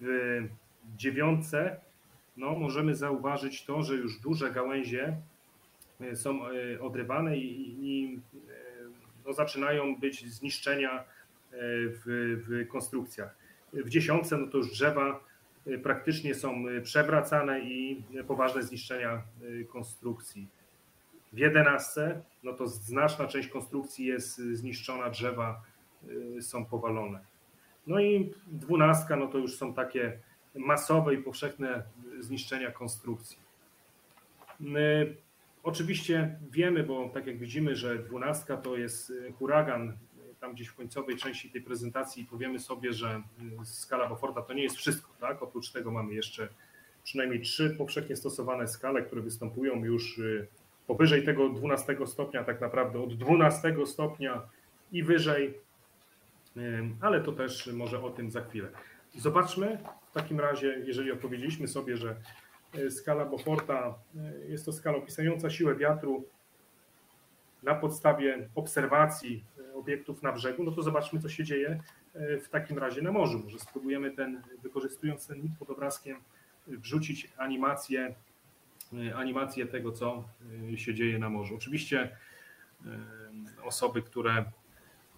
W dziewiątce no, możemy zauważyć to, że już duże gałęzie E, są e, odrywane i, i e, no, zaczynają być zniszczenia w, w konstrukcjach. W dziesiątce no to już drzewa praktycznie są przewracane i poważne zniszczenia konstrukcji. W jedenastce no to znaczna część konstrukcji jest zniszczona, drzewa są powalone. No i dwunastka no to już są takie masowe i powszechne zniszczenia konstrukcji. Oczywiście wiemy, bo tak jak widzimy, że dwunastka to jest y, huragan, tam gdzieś w końcowej części tej prezentacji powiemy sobie, że y, skala Beauforta to nie jest wszystko, tak? Oprócz tego mamy jeszcze przynajmniej trzy powszechnie stosowane skale, które występują już y, powyżej tego 12 stopnia, tak naprawdę od 12 stopnia i wyżej, ale to też może o tym za chwilę. Zobaczmy w takim razie, jeżeli opowiedzieliśmy sobie, że E, skala Beauforta jest to skala opisująca siłę wiatru na podstawie obserwacji obiektów na brzegu, no to zobaczmy, co się dzieje w takim razie na morzu. Może spróbujemy ten, wykorzystując ten link pod obrazkiem, wrzucić animację, animację tego, co się dzieje na morzu. Oczywiście osoby, które,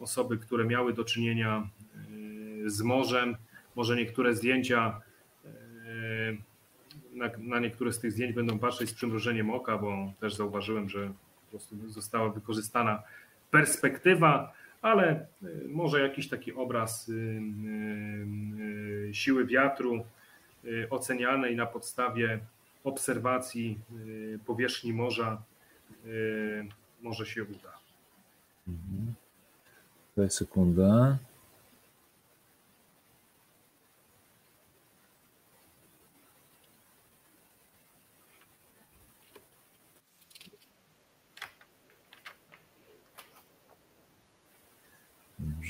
osoby, które miały do czynienia z morzem, może niektóre zdjęcia na, na niektóre z tych zdjęć będą patrzeć z przymrużeniem oka, bo też zauważyłem, że po prostu została wykorzystana perspektywa, ale y, może jakiś taki obraz y, y, siły wiatru ocenianej na podstawie obserwacji powierzchni morza może się uda. Mhm. Daj.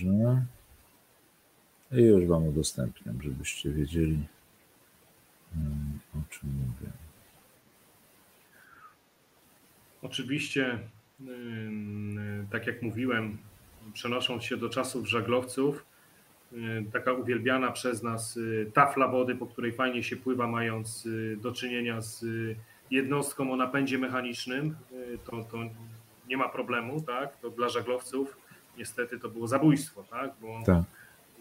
Dobrze. I już Wam udostępniam, żebyście wiedzieli, o czym mówię. Oczywiście, tak jak mówiłem, przenosząc się do czasów żaglowców, taka uwielbiana przez nas y, tafla wody, po której fajnie się pływa, mając y, do czynienia z jednostką o napędzie mechanicznym, y, to, to nie ma problemu, tak? To dla żaglowców niestety to było zabójstwo, tak? bo tak.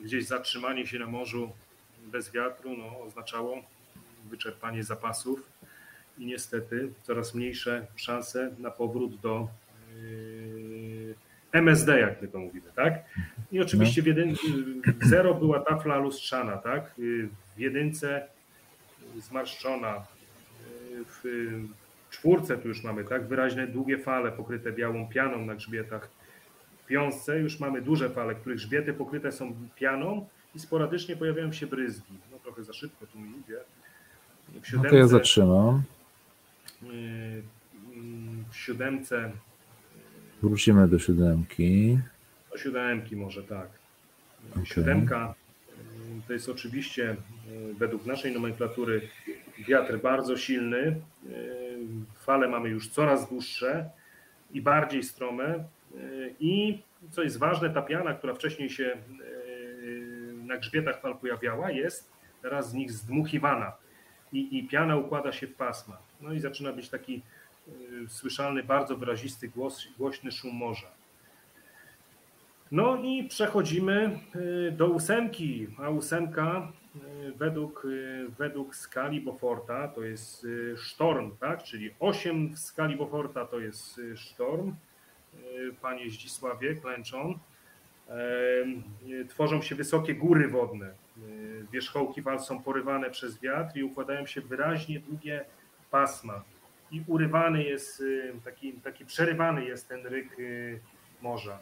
gdzieś zatrzymanie się na morzu bez wiatru no, oznaczało wyczerpanie zapasów i niestety coraz mniejsze szanse na powrót do yy, MSD, jak my to mówimy, tak? I oczywiście w, jedyn, zero była tafla lustrzana, tak? W jedynce zmarszczona, w czwórce tu już mamy, tak? Wyraźne długie fale pokryte białą pianą na grzbietach wiązce już mamy duże fale, których grzbiety pokryte są pianą i sporadycznie pojawiają się bryzgi. No trochę za szybko tu mi idzie. W siódemce, no to ja zatrzymam. W siódemce Wrócimy do siódemki. Do siódemki może tak. Okay. Siódemka to jest oczywiście według naszej nomenklatury wiatr bardzo silny. Fale mamy już coraz dłuższe i bardziej strome. I co jest ważne, ta piana, która wcześniej się na grzbietach fal pojawiała, jest teraz z nich zdmuchiwana i, i piana układa się w pasma. No i zaczyna być taki y, słyszalny, bardzo wyrazisty głos, głośny szum morza. No i przechodzimy do ósemki, a ósemka według, według skali Beauforta to jest sztorm, tak? czyli 8 w skali Beauforta to jest sztorm, panie Zdzisławie klęczą. Tworzą się wysokie góry wodne. Wierzchołki wal są porywane przez wiatr i układają się wyraźnie długie pasma. I urywany jest, taki, taki przerywany jest ten ryk morza.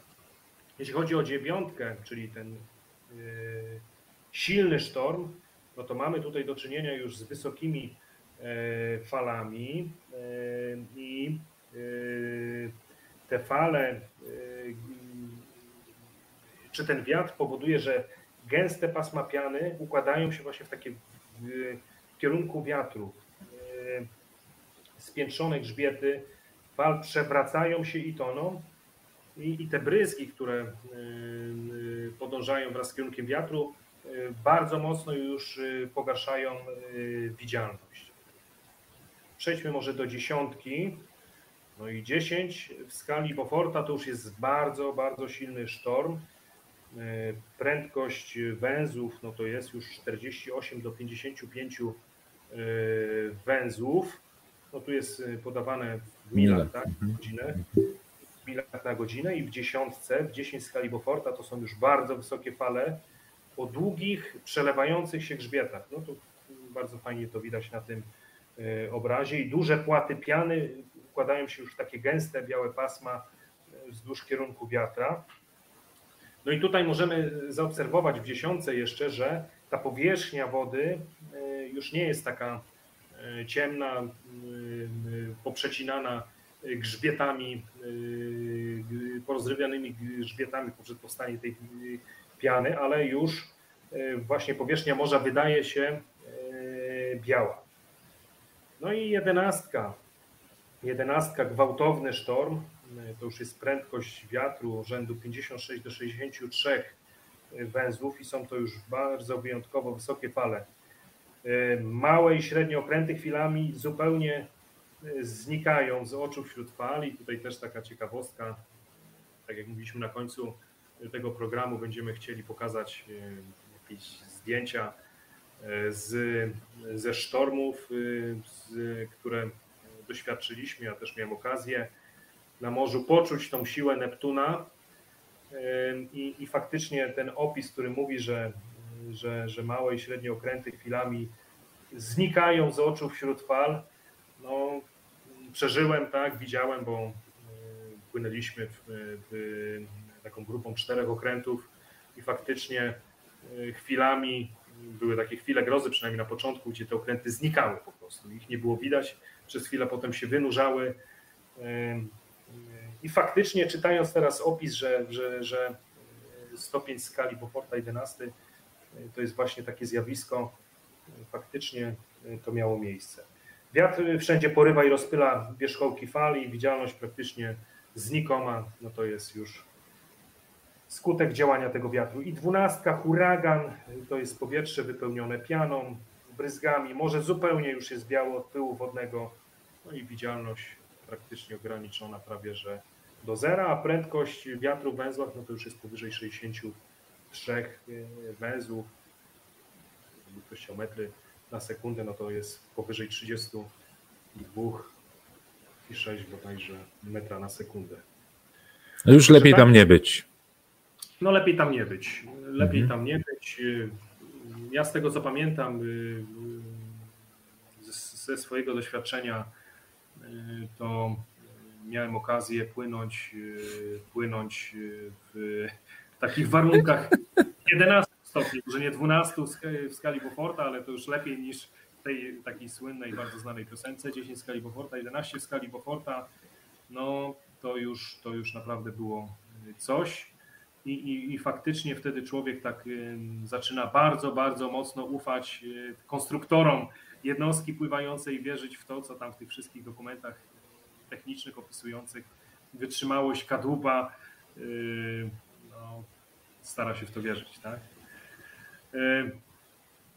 Jeśli chodzi o dziewiątkę, czyli ten silny sztorm, no to mamy tutaj do czynienia już z wysokimi falami i te fale czy ten wiatr powoduje, że gęste pasma piany układają się właśnie w takie w kierunku wiatru. Spiętrzone grzbiety fal przewracają się i toną i, i te bryzgi, które podążają wraz z kierunkiem wiatru, bardzo mocno już pogarszają widzialność. Przejdźmy może do dziesiątki. No i 10 w skali Beauforta to już jest bardzo, bardzo silny sztorm. E, prędkość węzłów no to jest już 48 do 55 e, węzłów. No tu jest e, podawane w milach tak, na mhm. godzinę. W milach na godzinę i w dziesiątce, w 10 skali Beauforta to są już bardzo wysokie fale o długich, przelewających się grzbietach. No to bardzo fajnie to widać na tym obrazie i duże płaty piany układają się już takie gęste, białe pasma wzdłuż kierunku wiatra. No i tutaj możemy zaobserwować w dziesiątce jeszcze, że ta powierzchnia wody e, już nie jest taka e, ciemna, e, poprzecinana grzbietami, porozrywianymi grzbietami poprzez powstanie tej piany, ale już właśnie powierzchnia morza wydaje się biała. No i jedenastka. Jedenastka, gwałtowny sztorm, to już jest prędkość wiatru rzędu 56 do 63 węzłów i są to już bardzo wyjątkowo wysokie fale. Małe i średnie okręty chwilami zupełnie e, znikają z oczu wśród fal i tutaj też taka ciekawostka, tak jak mówiliśmy na końcu tego programu, będziemy chcieli pokazać e, jakieś zdjęcia e, z, ze sztormów, z, które doświadczyliśmy. Ja też miałem okazję na morzu poczuć tą siłę Neptuna. I, i faktycznie ten opis, który mówi, że, że, że małe i średnie okręty chwilami znikają z oczu wśród fal, no, przeżyłem, tak, widziałem, bo płynęliśmy w, w taką grupą czterech okrętów i faktycznie chwilami były takie chwile grozy, przynajmniej na początku, gdzie te okręty znikały po prostu. Ich nie było widać, przez chwilę potem się wynurzały. I faktycznie czytając teraz opis, że, że, że stopień skali Beauforta 11 to jest właśnie takie zjawisko, faktycznie to miało miejsce. Wiatr wszędzie porywa i rozpyla wierzchołki fali, widzialność praktycznie znikoma, no to jest już skutek działania tego wiatru. I dwunastka, huragan, to jest powietrze wypełnione pianą, bryzgami, może zupełnie już jest biało od pyłu wodnego, no i widzialność praktycznie ograniczona prawie że do zera, a prędkość wiatru w węzłach no to już jest powyżej 63 e, węzłów, metry na sekundę, no to jest powyżej 32,6 bodajże metra na sekundę. No już lepiej tak? tam nie być. No lepiej tam nie być. Lepiej mhm. tam nie być. Ja z tego co pamiętam y, y, ze swojego doświadczenia Y, to miałem okazję płynąć, płynąć w takich warunkach 11 stopni, może nie 12 w skali Beauforta, ale to już lepiej niż w tej takiej słynnej, bardzo znanej piosence 10 w skali Beauforta, 11 w skali Beauforta. No, to już, to już naprawdę było coś. I, i, I, faktycznie wtedy człowiek tak zaczyna bardzo, bardzo mocno ufać konstruktorom jednostki pływającej, wierzyć w to, co tam w tych wszystkich dokumentach technicznych opisujących wytrzymałość kadłuba. No, stara się w to wierzyć, tak?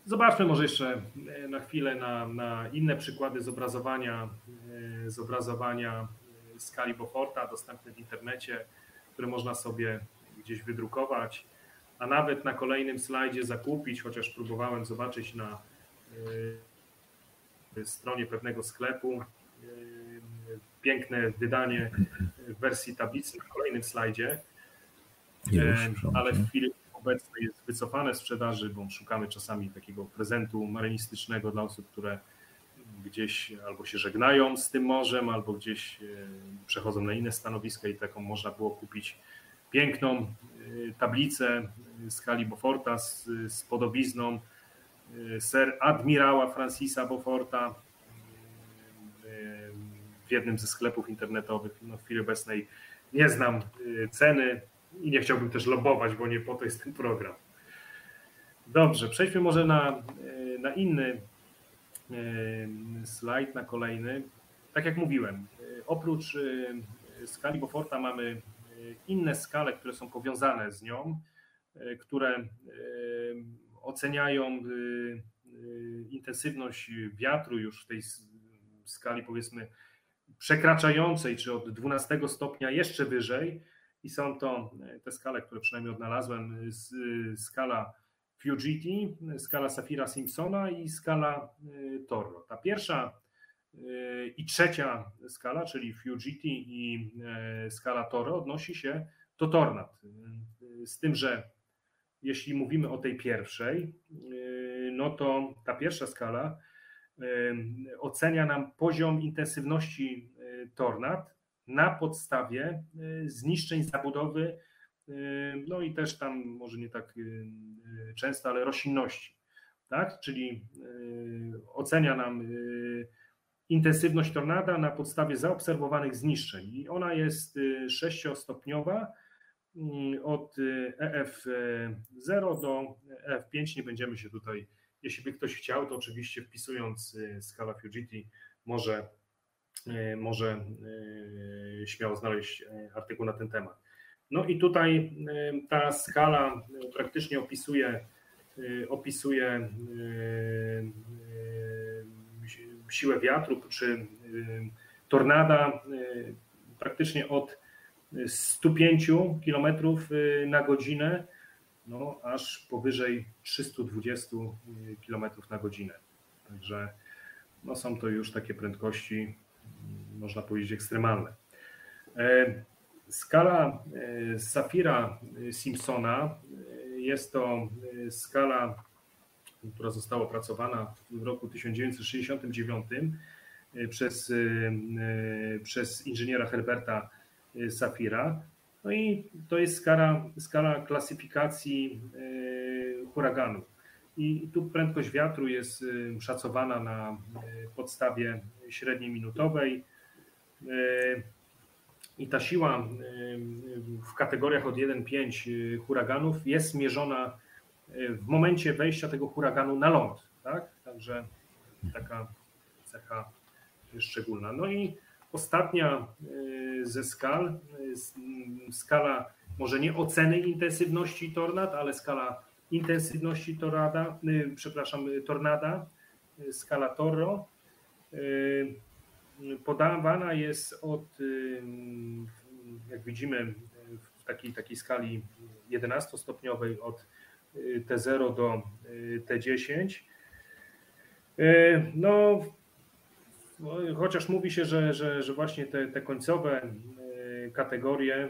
Zobaczmy może jeszcze na chwilę na, na inne przykłady zobrazowania, zobrazowania skali Beauforta dostępne w internecie, które można sobie gdzieś wydrukować, a nawet na kolejnym slajdzie zakupić, chociaż próbowałem zobaczyć na stronie pewnego sklepu. Piękne wydanie w wersji tablicy na kolejnym slajdzie. ale w chwili obecnie jest wycofane sprzedaży, bo szukamy czasami takiego prezentu marynistycznego dla osób, które gdzieś albo się żegnają z tym morzem, albo gdzieś e, przechodzą na inne stanowiska i taką można było kupić piękną e, tablicę skali Beauforta z, z podobizną e, ser admirała Francisa Beauforta w jednym ze sklepów internetowych. No w chwili obecnej nie znam ceny, i nie chciałbym też lobować, bo nie po to jest ten program. Dobrze, przejdźmy może na, na inny slajd, na kolejny. Tak jak mówiłem, oprócz skali Beauforta mamy inne skale, które są powiązane z nią, które oceniają intensywność wiatru już w tej skali powiedzmy przekraczającej, czy od 12 stopnia jeszcze wyżej, i są to e, te skale, które przynajmniej odnalazłem, skala Fujiti, skala Safira Simpsona i skala e, Torro. Ta pierwsza e, i trzecia skala, czyli Fujiti i skala Torro odnosi się do tornad. Z tym, że jeśli mówimy o tej pierwszej, no to ta pierwsza skala ocenia nam poziom intensywności tornad na podstawie zniszczeń zabudowy, no i też tam może nie tak często, ale roślinności. Tak? Czyli ocenia nam intensywność tornada na podstawie zaobserwowanych zniszczeń. I ona jest sześciostopniowa od EF0 do EF5. Nie będziemy się tutaj, jeśli by ktoś chciał, to oczywiście wpisując skala Fujiti może może śmiało znaleźć artykuł na ten temat. No i tutaj ta skala praktycznie opisuje, opisuje siłę wiatru czy tornada praktycznie od 105 km na godzinę no, aż powyżej 320 km na godzinę. Także no, są to już takie prędkości można powiedzieć, ekstremalne. E, skala e, Safira Simpsona jest to skala, która została opracowana w roku 1969 przez, przez inżyniera Herberta Safira. No i to jest skala, skala klasyfikacji huraganu. I tu prędkość wiatru jest szacowana na podstawie średniej minutowej. I ta siła w kategoriach od 1-5 huraganów jest mierzona w momencie wejścia tego huraganu na ląd. Tak? Także taka cecha szczególna. No i ostatnia ze skal, skala może nie oceny intensywności tornad, ale skala intensywności tornada, przepraszam, tornada, skala Torro podawana jest od, jak widzimy, w takiej, takiej skali 11-stopniowej od y, T0 do y, T10. Y, no, chociaż mówi się, że, że, że właśnie te, te końcowe kategorie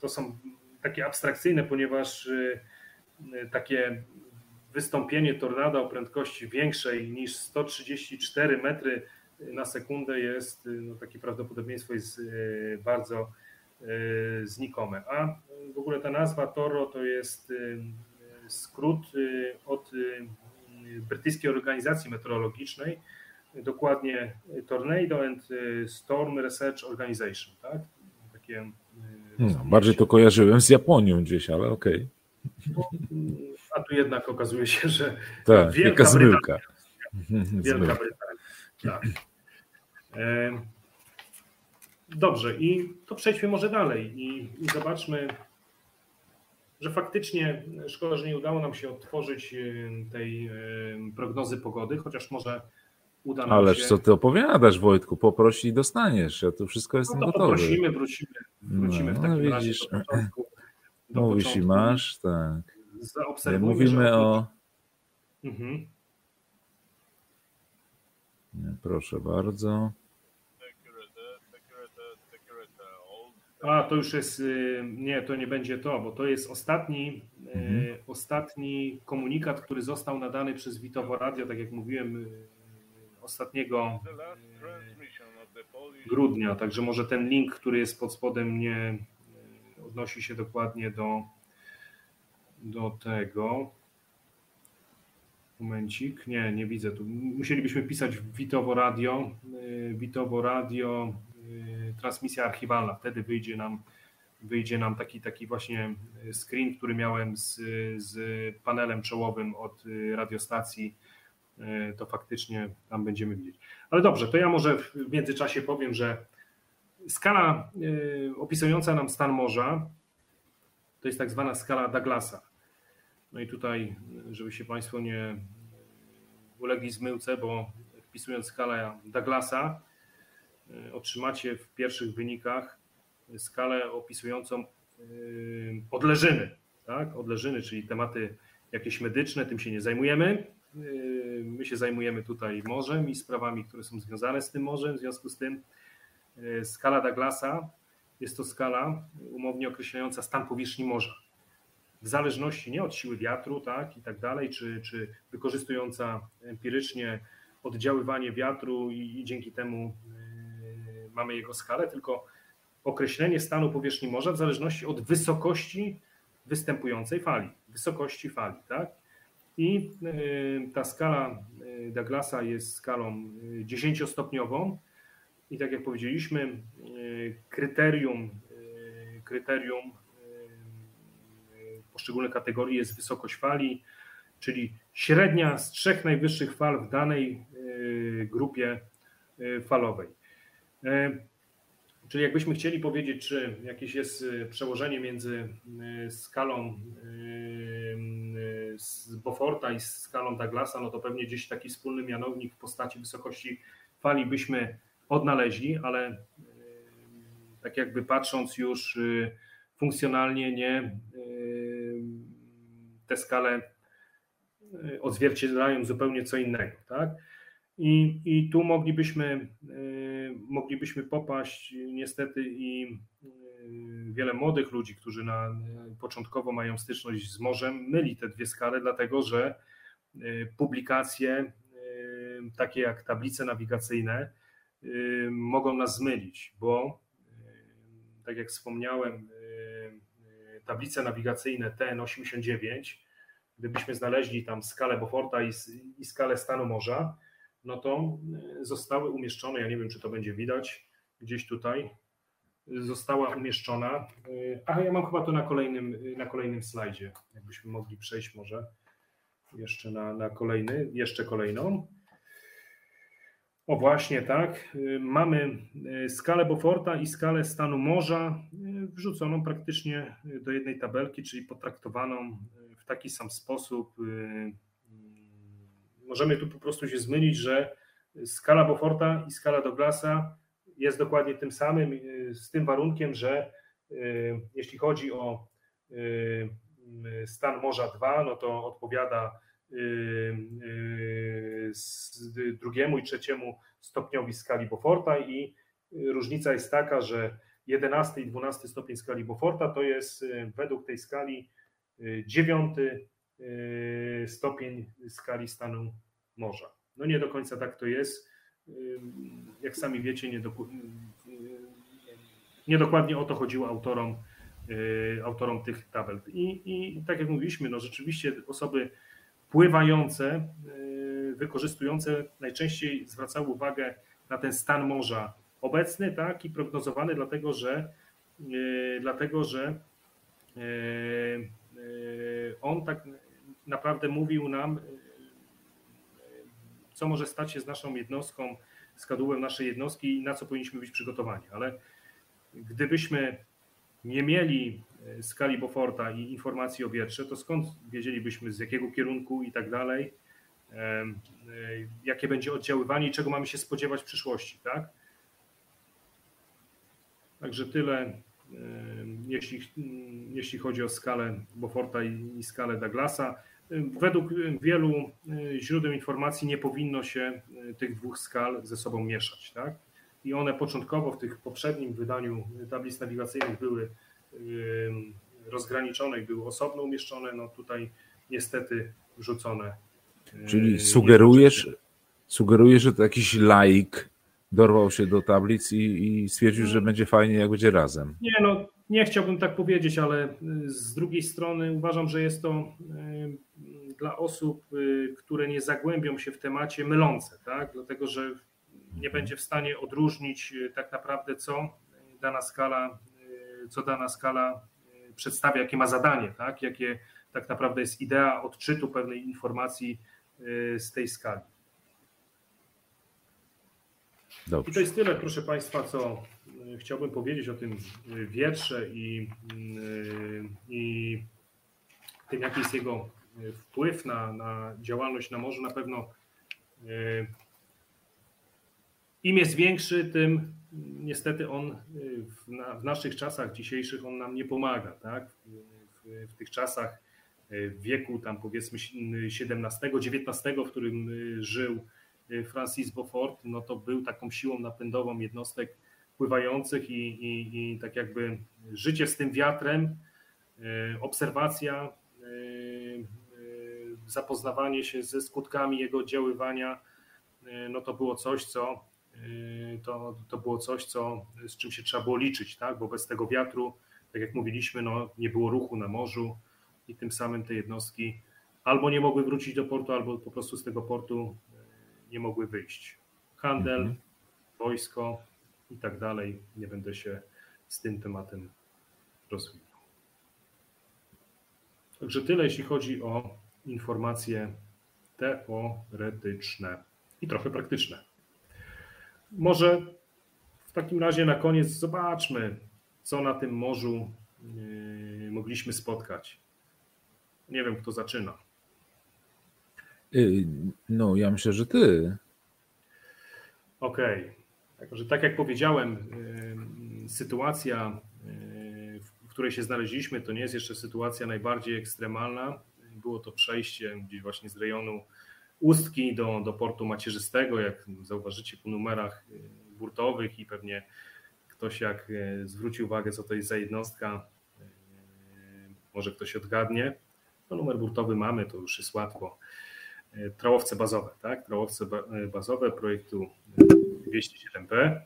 to są takie abstrakcyjne, ponieważ takie wystąpienie tornada o prędkości większej niż 134 metry na sekundę jest, no takie prawdopodobieństwo jest bardzo znikome. A w ogóle ta nazwa Toro to jest e, skrót od brytyjskiej organizacji meteorologicznej, dokładnie Tornado and Storm Research Organization, tak? Takie hmm, bardziej to kojarzyłem z Japonią gdzieś, ale okej. Okay. A tu jednak okazuje się, że tak, wielka zmyłka. Wielka Brytania. Tak. Dobrze, i to przejdźmy może dalej i, i zobaczmy, że faktycznie szkoda, że nie udało nam się odtworzyć tej prognozy pogody, chociaż może uda nam Ależ się. co ty opowiadasz, Wojtku? Poproś i dostaniesz. Ja tu wszystko jestem no gotowy. Poprosimy, wrócimy, wrócimy no, w takim widzisz. razie do początku. Do Mówisz początku. i masz, tak. Mówimy o. Mhm. Proszę bardzo. A, to już jest, y, nie, to nie będzie to, bo to jest ostatni, y, mhm. ostatni komunikat, który został nadany przez Witowo Radio, tak jak mówiłem, y, ostatniego grudnia, także może ten link, który jest pod spodem nie odnosi się dokładnie do, do tego. Momencik, nie, nie widzę tu. Musielibyśmy pisać Witowo Radio, Witowo Radio, transmisja archiwalna. Wtedy wyjdzie nam, wyjdzie nam taki, taki właśnie screen, który miałem z, z panelem czołowym od radiostacji. To faktycznie tam będziemy widzieć. Ale dobrze, to ja może w międzyczasie powiem, że skala y, opisująca nam stan morza to jest tak zwana skala Douglasa. No i tutaj, żeby się Państwo nie ulegli zmyłce, bo wpisując skalę Douglasa, y, otrzymacie w pierwszych wynikach skalę opisującą y, odleżyny. Tak? Odleżyny, czyli tematy jakieś medyczne, tym się nie zajmujemy. My się zajmujemy tutaj morzem i sprawami, które są związane z tym morzem. W związku z tym skala Douglasa jest to skala umownie określająca stan powierzchni morza. W zależności nie od siły wiatru, tak i tak dalej, czy, czy wykorzystująca empirycznie oddziaływanie wiatru i, i dzięki temu mamy jego skalę, tylko określenie stanu powierzchni morza w zależności od wysokości występującej fali, wysokości fali, tak? I yy, ta skala yy, Douglasa jest skalą dziesięciostopniową i tak jak powiedzieliśmy, kryterium, kryterium poszczególnych kategorii jest wysokość fali, czyli średnia z trzech najwyższych fal w danej grupie falowej. Czyli jakbyśmy chcieli powiedzieć, czy jakieś jest przełożenie między skalą z Beauforta i skalą Douglasa, no to pewnie gdzieś taki wspólny mianownik w postaci wysokości fali byśmy odnaleźli, ale tak jakby patrząc już funkcjonalnie, nie te skale odzwierciedlają zupełnie co innego, tak? I, i tu moglibyśmy, moglibyśmy popaść niestety i wiele młodych ludzi, którzy na, początkowo mają styczność z morzem, myli te dwie skale, dlatego że publikacje takie jak tablice nawigacyjne mogą nas zmylić, bo tak jak wspomniałem, y, y, tablice nawigacyjne TN89, gdybyśmy znaleźli tam skalę Beauforta i, i skalę stanu morza, no to y, zostały umieszczone, ja nie wiem, czy to będzie widać, gdzieś tutaj, została umieszczona. A ja mam chyba to na kolejnym, na kolejnym slajdzie, jakbyśmy mogli przejść może jeszcze na, na kolejny, jeszcze kolejną. O właśnie, tak. Mamy skalę Beauforta i skalę stanu morza wrzuconą praktycznie do jednej tabelki, czyli potraktowaną w taki sam sposób. Możemy tu po prostu się zmylić, że skala Beauforta i skala Douglasa jest dokładnie tym samym, z tym warunkiem, że jeśli chodzi o stan morza 2, no to odpowiada drugiemu i trzeciemu stopniowi skali Beauforta i różnica jest taka, że 11 i 12 stopień skali Beauforta to jest y, według tej skali y, dziewiąty y, stopień skali stanu morza. No nie do końca tak to jest. Jak sami wiecie, niedokładnie o to chodziło autorom, autorom tych tabel. I, I tak jak mówiliśmy, no rzeczywiście osoby pływające wykorzystujące najczęściej zwracały uwagę na ten stan morza obecny, tak, i prognozowany, dlatego że, dlatego, że on tak naprawdę mówił nam, co może stać się z naszą jednostką, z kadłułem naszej jednostki i na co powinniśmy być przygotowani. Ale gdybyśmy nie mieli e, skali Boforta i informacji o wietrze, to skąd wiedzielibyśmy z jakiego kierunku i tak dalej, e, e, jakie będzie oddziaływanie i czego mamy się spodziewać w przyszłości, tak? Także tyle, jeśli, jeśli chodzi o skalę Boforta i skalę Douglasa. Według wielu źródeł informacji nie powinno się tych dwóch skal ze sobą mieszać, tak? i one początkowo w tych poprzednim wydaniu tablic nawigacyjnych były rozgraniczone i były osobno umieszczone, no tutaj niestety wrzucone. Czyli sugerujesz, sugerujesz, że to jakiś laik dorwał się do tablic i, i stwierdził, że będzie fajnie, jak będzie razem. Nie, no nie chciałbym tak powiedzieć, ale z drugiej strony uważam, że jest to dla osób, y, które nie zagłębią się w temacie mylące, tak? Dlatego, że nie będzie w stanie odróżnić y, tak naprawdę, co dana skala, y, co dana skala przedstawia, jakie ma zadanie, tak? jakie tak naprawdę jest idea odczytu pewnej informacji z tej skali. Dobrze. I to jest tyle, proszę Państwa, co chciałbym powiedzieć o tym wietrze i, i tym, jaki jest jego wpływ na, na działalność na morzu. Na pewno im jest większy, tym niestety on w, na, w naszych czasach dzisiejszych on nam nie pomaga. Tak? W, w, tych czasach w wieku tam powiedzmy XVII, XIX, w którym żył Francis Beaufort, no to był taką siłą napędową jednostek pływających i, i, i tak jakby życie z tym wiatrem, obserwacja, zapoznawanie się ze skutkami jego oddziaływania, no to było coś, co Yy, to, to było coś, co, z czym się trzeba było liczyć, tak? bo bez tego wiatru, tak jak mówiliśmy, no, nie było ruchu na morzu i tym samym te jednostki albo nie mogły wrócić do portu, albo po prostu z tego portu yy, nie mogły wyjść. Handel, mhm. wojsko i tak dalej. Nie będę się z tym tematem rozwijał. Także tyle, jeśli chodzi o informacje teoretyczne i trochę praktyczne. Może w takim razie na koniec zobaczmy, co na tym morzu yy, mogliśmy spotkać. Nie wiem, kto zaczyna. Y, no, ja myślę, że ty. Okej. Okay. tak jak powiedziałem, yy, sytuacja, yy, w której się znaleźliśmy, to nie jest jeszcze sytuacja najbardziej ekstremalna. Było to przejście gdzieś właśnie z rejonu Ustki do, do portu macierzystego, jak zauważycie po numerach y, burtowych i pewnie ktoś jak y, zwróci uwagę, co to jest za jednostka, y, może ktoś odgadnie. No, numer burtowy mamy, to już jest łatwo. Trałowce bazowe, tak? Trałowce bazowe projektu 207P.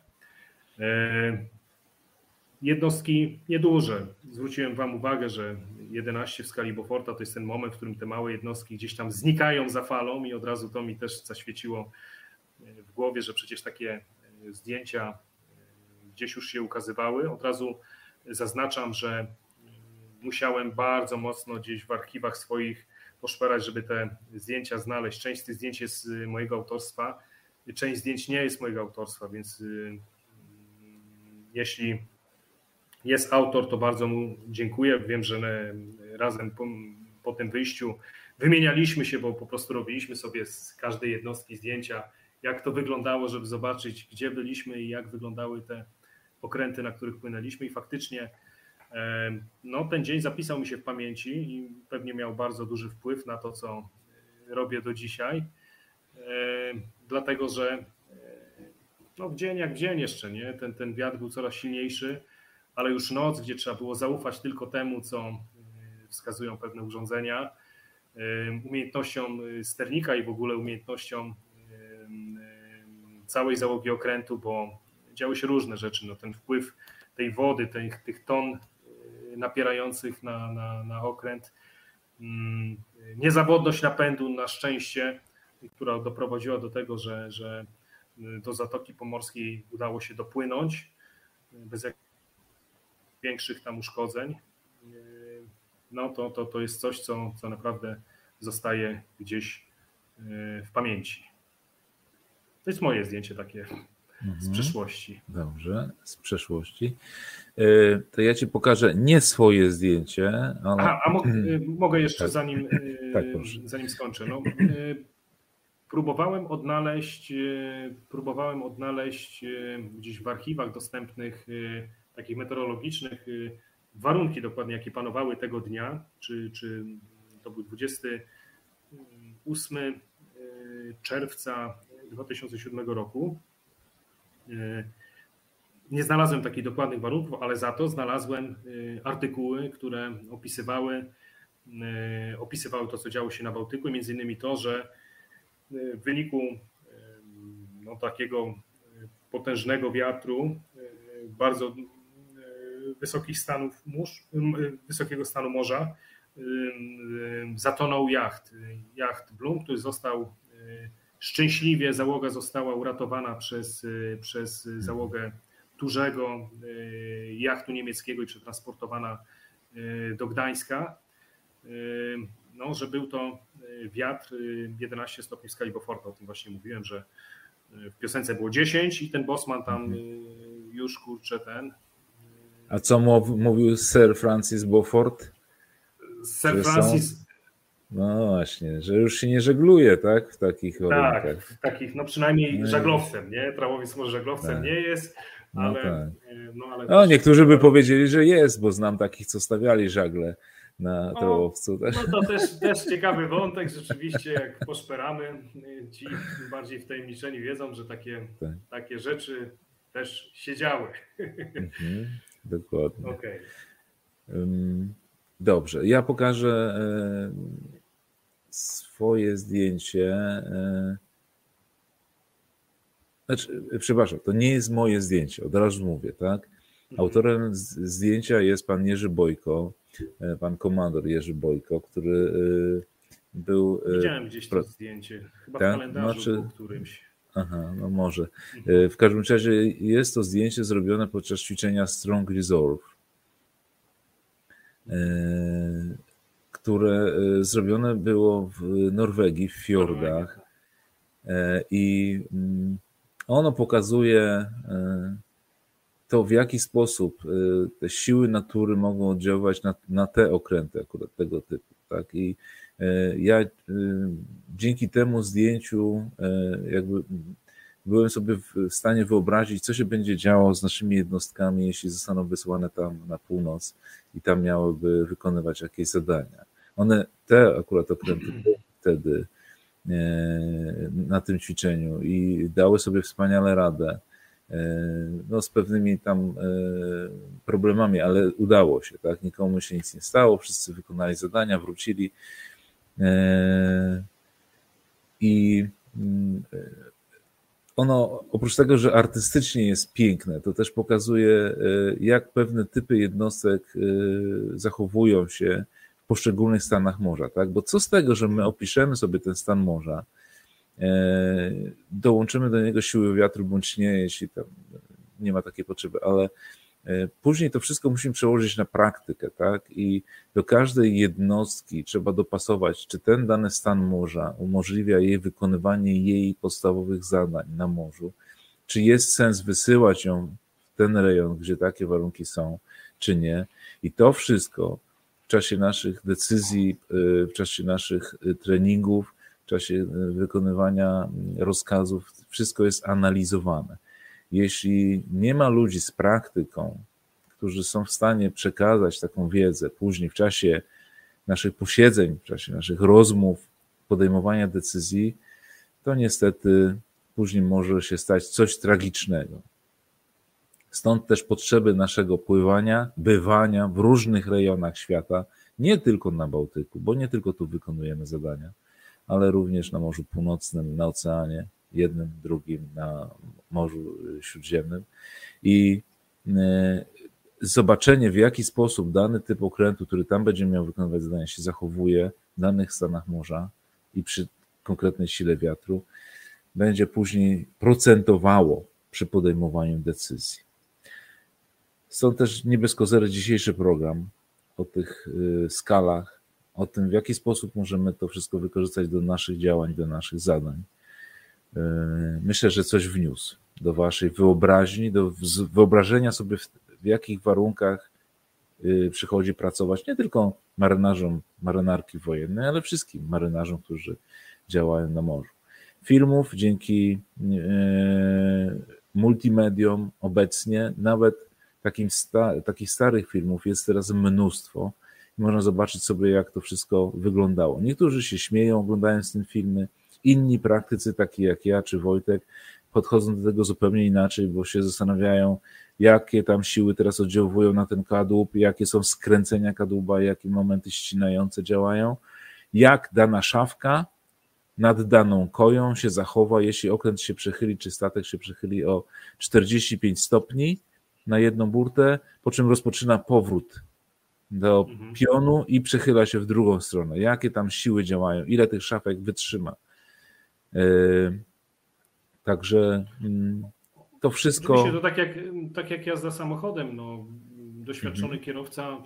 Jednostki nieduże. Zwróciłem Wam uwagę, że 11 w skali to jest ten moment, w którym te małe jednostki gdzieś tam znikają za falą i od razu to mi też zaświeciło e, w głowie, że przecież takie e, zdjęcia e, gdzieś już się ukazywały. Od razu zaznaczam, że musiałem bardzo mocno gdzieś w archiwach swoich poszperać, żeby te zdjęcia znaleźć. Część z tych zdjęć jest mojego autorstwa, część zdjęć nie jest mojego autorstwa, więc jeśli jest autor, to bardzo mu dziękuję. Wiem, że razem po, po tym wyjściu wymienialiśmy się, bo po prostu robiliśmy sobie z każdej jednostki zdjęcia, jak to wyglądało, żeby zobaczyć, gdzie byliśmy i jak wyglądały te okręty, na których płynęliśmy. I faktycznie no, ten dzień zapisał mi się w pamięci i pewnie miał bardzo duży wpływ na to, co robię do dzisiaj. Dlatego, że no, w dzień jak w dzień jeszcze, nie? Ten, ten wiatr był coraz silniejszy ale już noc, gdzie trzeba było zaufać tylko temu, co e, wskazują pewne urządzenia, e, umiejętnością e, sternika i w ogóle umiejętnością całej załogi okrętu, bo działy się różne rzeczy. No, ten wpływ tej wody, tych, tych ton napierających na, na, na okręt, mm, niezawodność napędu na szczęście która doprowadziła do tego, że, że do Zatoki Pomorskiej udało się dopłynąć bez większych tam uszkodzeń, no to, to, to jest coś, co, co naprawdę zostaje gdzieś w pamięci. To jest moje zdjęcie takie z mhm. przeszłości. Dobrze, z przeszłości. E, to ja ci pokażę nie swoje zdjęcie. Ale... Aha, a mo mogę jeszcze tak. zanim, tak, zanim skończę. No, próbowałem odnaleźć, próbowałem odnaleźć gdzieś w archiwach dostępnych takich meteorologicznych warunki dokładnie, jakie panowały tego dnia, czy, czy to był 28 czerwca 2007 roku. E, nie znalazłem takich dokładnych warunków, ale za to znalazłem artykuły, które opisywały, opisywały to, co działo się na Bałtyku, między innymi to, że w wyniku no, takiego potężnego wiatru, bardzo wysokich stanów mórz, wysokiego stanu morza, zatonął jacht. Jacht Bloom, który został Szczęśliwie załoga została uratowana przez, y, przez załogę dużego y, jachtu niemieckiego i przetransportowana y, do Gdańska. No, że był to wiatr 11 stopni w skali Beauforta. O tym właśnie mówiłem, że w piosence było 10 i ten Bosman tam mhm. już kurczę ten. A co mówił Sir Francis Beaufort? Sir Francis no właśnie, że już się nie żegluje, tak? W takich tak, warunkach. Tak, w takich, no przynajmniej no żaglowcem, nie? Trawowiec może żaglowcem tak. nie jest, no ale. No, tak. no, ale no niektórzy by powiedzieli, że jest, bo znam takich, co stawiali żagle na trałowcu. Tak? No to też, też ciekawy wątek, rzeczywiście, jak poszperamy, ci bardziej wtajemniczeni wiedzą, że takie, tak. takie rzeczy też się działy. Mhm, dokładnie. Okay. Dobrze, ja pokażę swoje zdjęcie. E, znaczy, przepraszam, to nie jest moje zdjęcie, od razu mówię, tak? Mhm. Autorem zdjęcia jest pan Jerzy Bojko, e, pan komandor Jerzy Bojko, który e, był. Widziałem gdzieś to zdjęcie, chyba tak? w kalendarzu znaczy, którymś. Aha, no może. Mhm. W każdym razie jest to zdjęcie zrobione podczas ćwiczenia Strong Resolve które e, zrobione było w Norwegii, w fiordach. E, I mm, ono pokazuje e, to, w jaki sposób te siły natury mogą oddziaływać na, na te okręty akurat tego typu. Tak? I ja dzięki temu zdjęciu jakby byłem sobie w stanie wyobrazić, co się będzie działo z naszymi jednostkami, jeśli zostaną wysłane tam na północ i tam miałyby wykonywać jakieś zadania. One, te akurat okręty wtedy e, na tym ćwiczeniu i dały sobie wspaniale radę. E, no, z pewnymi tam e, problemami, ale udało się, tak? Nikomu się nic nie stało, wszyscy wykonali zadania, wrócili. I mm, ono, oprócz tego, że artystycznie jest piękne, to też pokazuje, jak pewne typy jednostek zachowują się poszczególnych stanach morza, tak? Bo co z tego, że my opiszemy sobie ten stan morza, e, dołączymy do niego siły wiatru bądź nie, jeśli tam nie ma takiej potrzeby, ale e, później to wszystko musimy przełożyć na praktykę, tak? I do każdej jednostki trzeba dopasować, czy ten dany stan morza umożliwia jej wykonywanie jej podstawowych zadań na morzu, czy jest sens wysyłać ją w ten rejon, gdzie takie warunki są, czy nie. I to wszystko czasie naszych decyzji, y, w czasie naszych y, treningów, w czasie wykonywania mm, rozkazów, wszystko jest analizowane. Jeśli nie ma ludzi z praktyką, którzy są w stanie przekazać taką wiedzę później w czasie naszych posiedzeń, w czasie naszych rozmów, podejmowania decyzji, to niestety później może się stać coś tragicznego. Stąd też potrzeby naszego pływania, bywania w różnych rejonach świata, nie tylko na Bałtyku, bo nie tylko tu wykonujemy zadania, ale również na Morzu Północnym, na oceanie, jednym, drugim, na Morzu Śródziemnym. I e, zobaczenie, w jaki sposób dany typ okrętu, który tam będzie miał wykonywać zadania, się zachowuje w danych stanach morza i przy konkretnej sile wiatru, będzie później procentowało przy podejmowaniu decyzji. Stąd też nie bez kozery dzisiejszy program o tych y, skalach, o tym, w jaki sposób możemy to wszystko wykorzystać do naszych działań, do naszych zadań. Y, myślę, że coś wniósł do Waszej wyobraźni, do wyobrażenia sobie, w, w jakich warunkach y, przychodzi pracować nie tylko marynarzom marynarki wojennej, ale wszystkim marynarzom, którzy działają na morzu. Filmów dzięki multimediom obecnie, nawet takim sta, takich starych filmów jest teraz mnóstwo. Można zobaczyć sobie, jak to wszystko wyglądało. Niektórzy się śmieją, oglądając ten filmy, inni praktycy, taki jak ja czy Wojtek, podchodzą do tego zupełnie inaczej, bo się zastanawiają, jakie tam siły teraz oddziałują na ten kadłub, jakie są skręcenia kadłuba, jakie momenty ścinające działają, jak dana szafka nad daną koją się zachowa, jeśli okręt się przechyli, czy statek się przechyli o 45 stopni na jedną burtę, po czym rozpoczyna powrót do mhm. pionu i przechyla się w drugą stronę. Jakie tam siły działają, ile tych szafek wytrzyma. E, także mm, to wszystko. Oczywiście to tak jak, tak jak jazda samochodem. No, doświadczony mhm. kierowca e,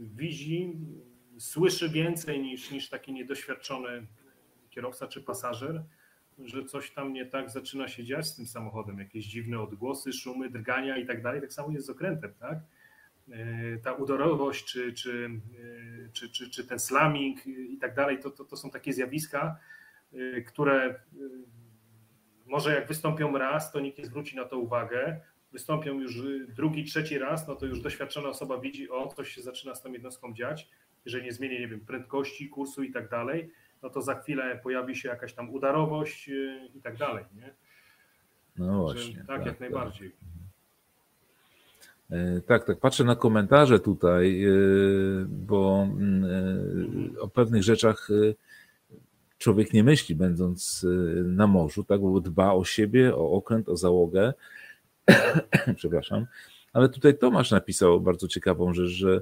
widzi, słyszy więcej niż, niż taki niedoświadczony kierowca czy pasażer, że coś tam nie tak zaczyna się dziać z tym samochodem, jakieś dziwne odgłosy, szumy, drgania i tak dalej. Tak samo jest z okrętem, tak? E, ta udorowość, czy, czy, e, czy, czy, czy ten slamming i tak dalej, to, to, to są takie zjawiska, które może jak wystąpią raz, to nikt nie zwróci na to uwagę. Wystąpią już drugi, trzeci raz, no to już doświadczona osoba widzi, o, coś się zaczyna z tą jednostką dziać, jeżeli nie zmienię, nie wiem, prędkości, kursu i tak dalej no to za chwilę pojawi się jakaś tam udarowość y, i tak dalej. Nie? No właśnie. tak, tak, jak tak. najbardziej. E, tak, tak. Patrzę na komentarze tutaj, e, bo mm, e, o pewnych rzeczach człowiek nie myśli, będąc na morzu, tak, bo dba o siebie, o okręt, o załogę. Przepraszam. Ale tutaj Tomasz napisał bardzo ciekawą rzecz, że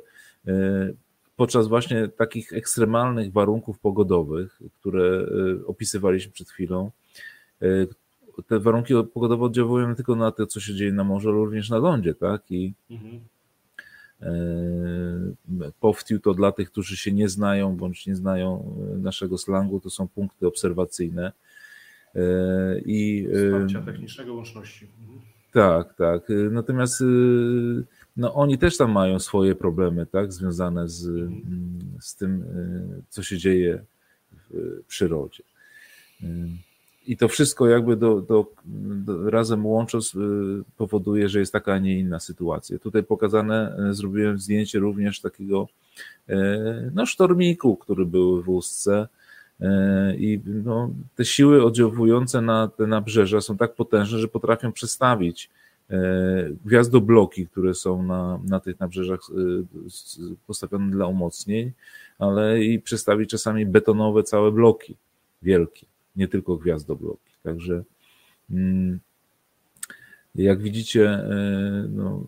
podczas właśnie takich ekstremalnych warunków pogodowych, które e, opisywaliśmy przed chwilą, te warunki pogodowe oddziałują nie tylko na to, co się dzieje na morzu, ale również na lądzie, tak? I mhm. E, Powtiu to dla tych, którzy się nie znają bądź nie znają naszego slangu, to są punkty obserwacyjne. I, Wsparcia technicznego łączności. Mhm. Tak, tak. Natomiast no oni też tam mają swoje problemy, tak, związane z, z tym, co się dzieje w przyrodzie. Y, I to wszystko jakby do, do, do, razem łącząc y, powoduje, że jest taka, a nie inna sytuacja. Tutaj pokazane, zrobiłem zdjęcie również takiego no, sztormiku, który był w Ustce i no, te siły oddziałujące na te nabrzeża są tak potężne, że potrafią przestawić gwiazdobloki, które są na, na tych nabrzeżach postawione dla umocnień, ale i przestawić czasami betonowe całe bloki, wielkie, nie tylko gwiazdobloki. Także mm, jak widzicie, e, no,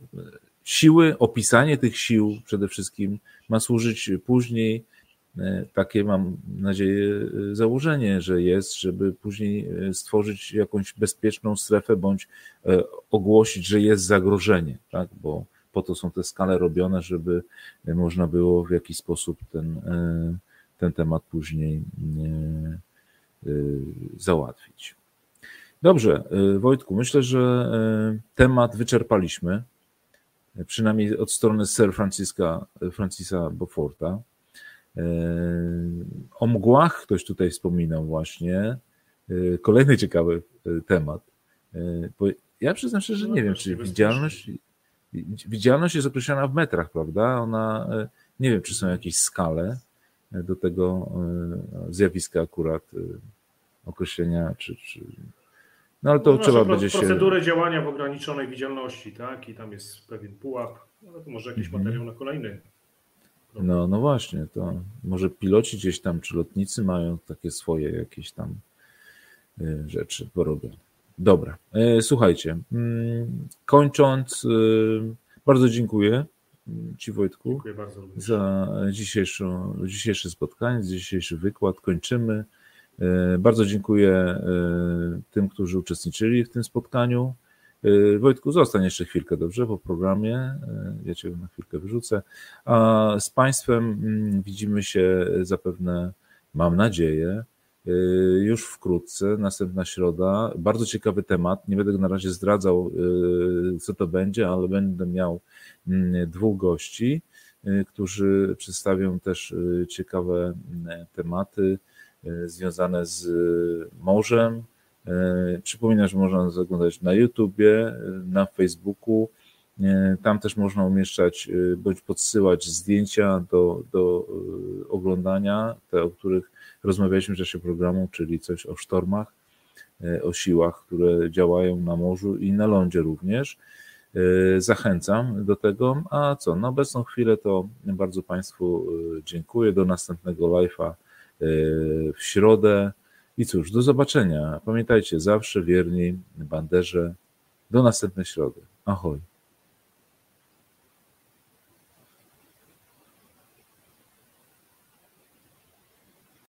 siły, opisanie tych sił przede wszystkim ma służyć później E, takie mam nadzieję e, założenie, że jest, żeby później stworzyć jakąś bezpieczną strefę bądź ogłosić, że jest zagrożenie, tak? bo po to są te skale robione, żeby można było w jakiś sposób ten, ten temat później załatwić. Dobrze, Wojtku, myślę, że temat wyczerpaliśmy, przynajmniej od strony Sir Franciska, Francisa Beauforta. O mgłach ktoś tutaj wspominał właśnie. Kolejny ciekawy temat. Ja przyznam szczerze, że nie wiem, czy widzialność, widzialność jest określona w metrach, prawda? Ona, nie wiem, czy są jakieś skale do tego zjawiska akurat określenia, czy, czy... No ale to no, trzeba będzie się... Procedury działania w ograniczonej widzialności, tak? I tam jest pewien pułap, ale to może jakiś mhm. materiał na kolejny no, no właśnie, to może piloci gdzieś tam, czy lotnicy mają takie swoje jakieś tam y, rzeczy porobione. Dobra, słuchajcie, mm, kończąc, bardzo dziękuję Ci Wojtku dziękuję bardzo za dzisiejsze, dzisiejsze spotkanie, dzisiejszy wykład. Kończymy. Bardzo dziękuję tym, którzy uczestniczyli w tym spotkaniu. Wojtku, zostań jeszcze chwilkę, dobrze, po programie. Ja Cię na chwilkę wyrzucę. A z Państwem mm, widzimy się zapewne, mam nadzieję, już wkrótce, następna środa. Bardzo ciekawy temat. Nie będę na razie zdradzał, y, co to będzie, ale będę miał mm, dwóch gości, y, którzy przedstawią też ciekawe tematy związane z morzem. Przypominam, że można nas oglądać na YouTubie, na Facebooku. Tam też można umieszczać bądź podsyłać zdjęcia do, do oglądania, te, o których rozmawialiśmy w czasie programu, czyli coś o sztormach, e, o siłach, które działają na morzu i na lądzie również. E, zachęcam do tego. A co, na obecną chwilę to bardzo Państwu e, dziękuję. Do następnego live'a w środę. I cóż, do zobaczenia. Pamiętajcie, zawsze wierni banderze. Do następnej środy. Ahoj.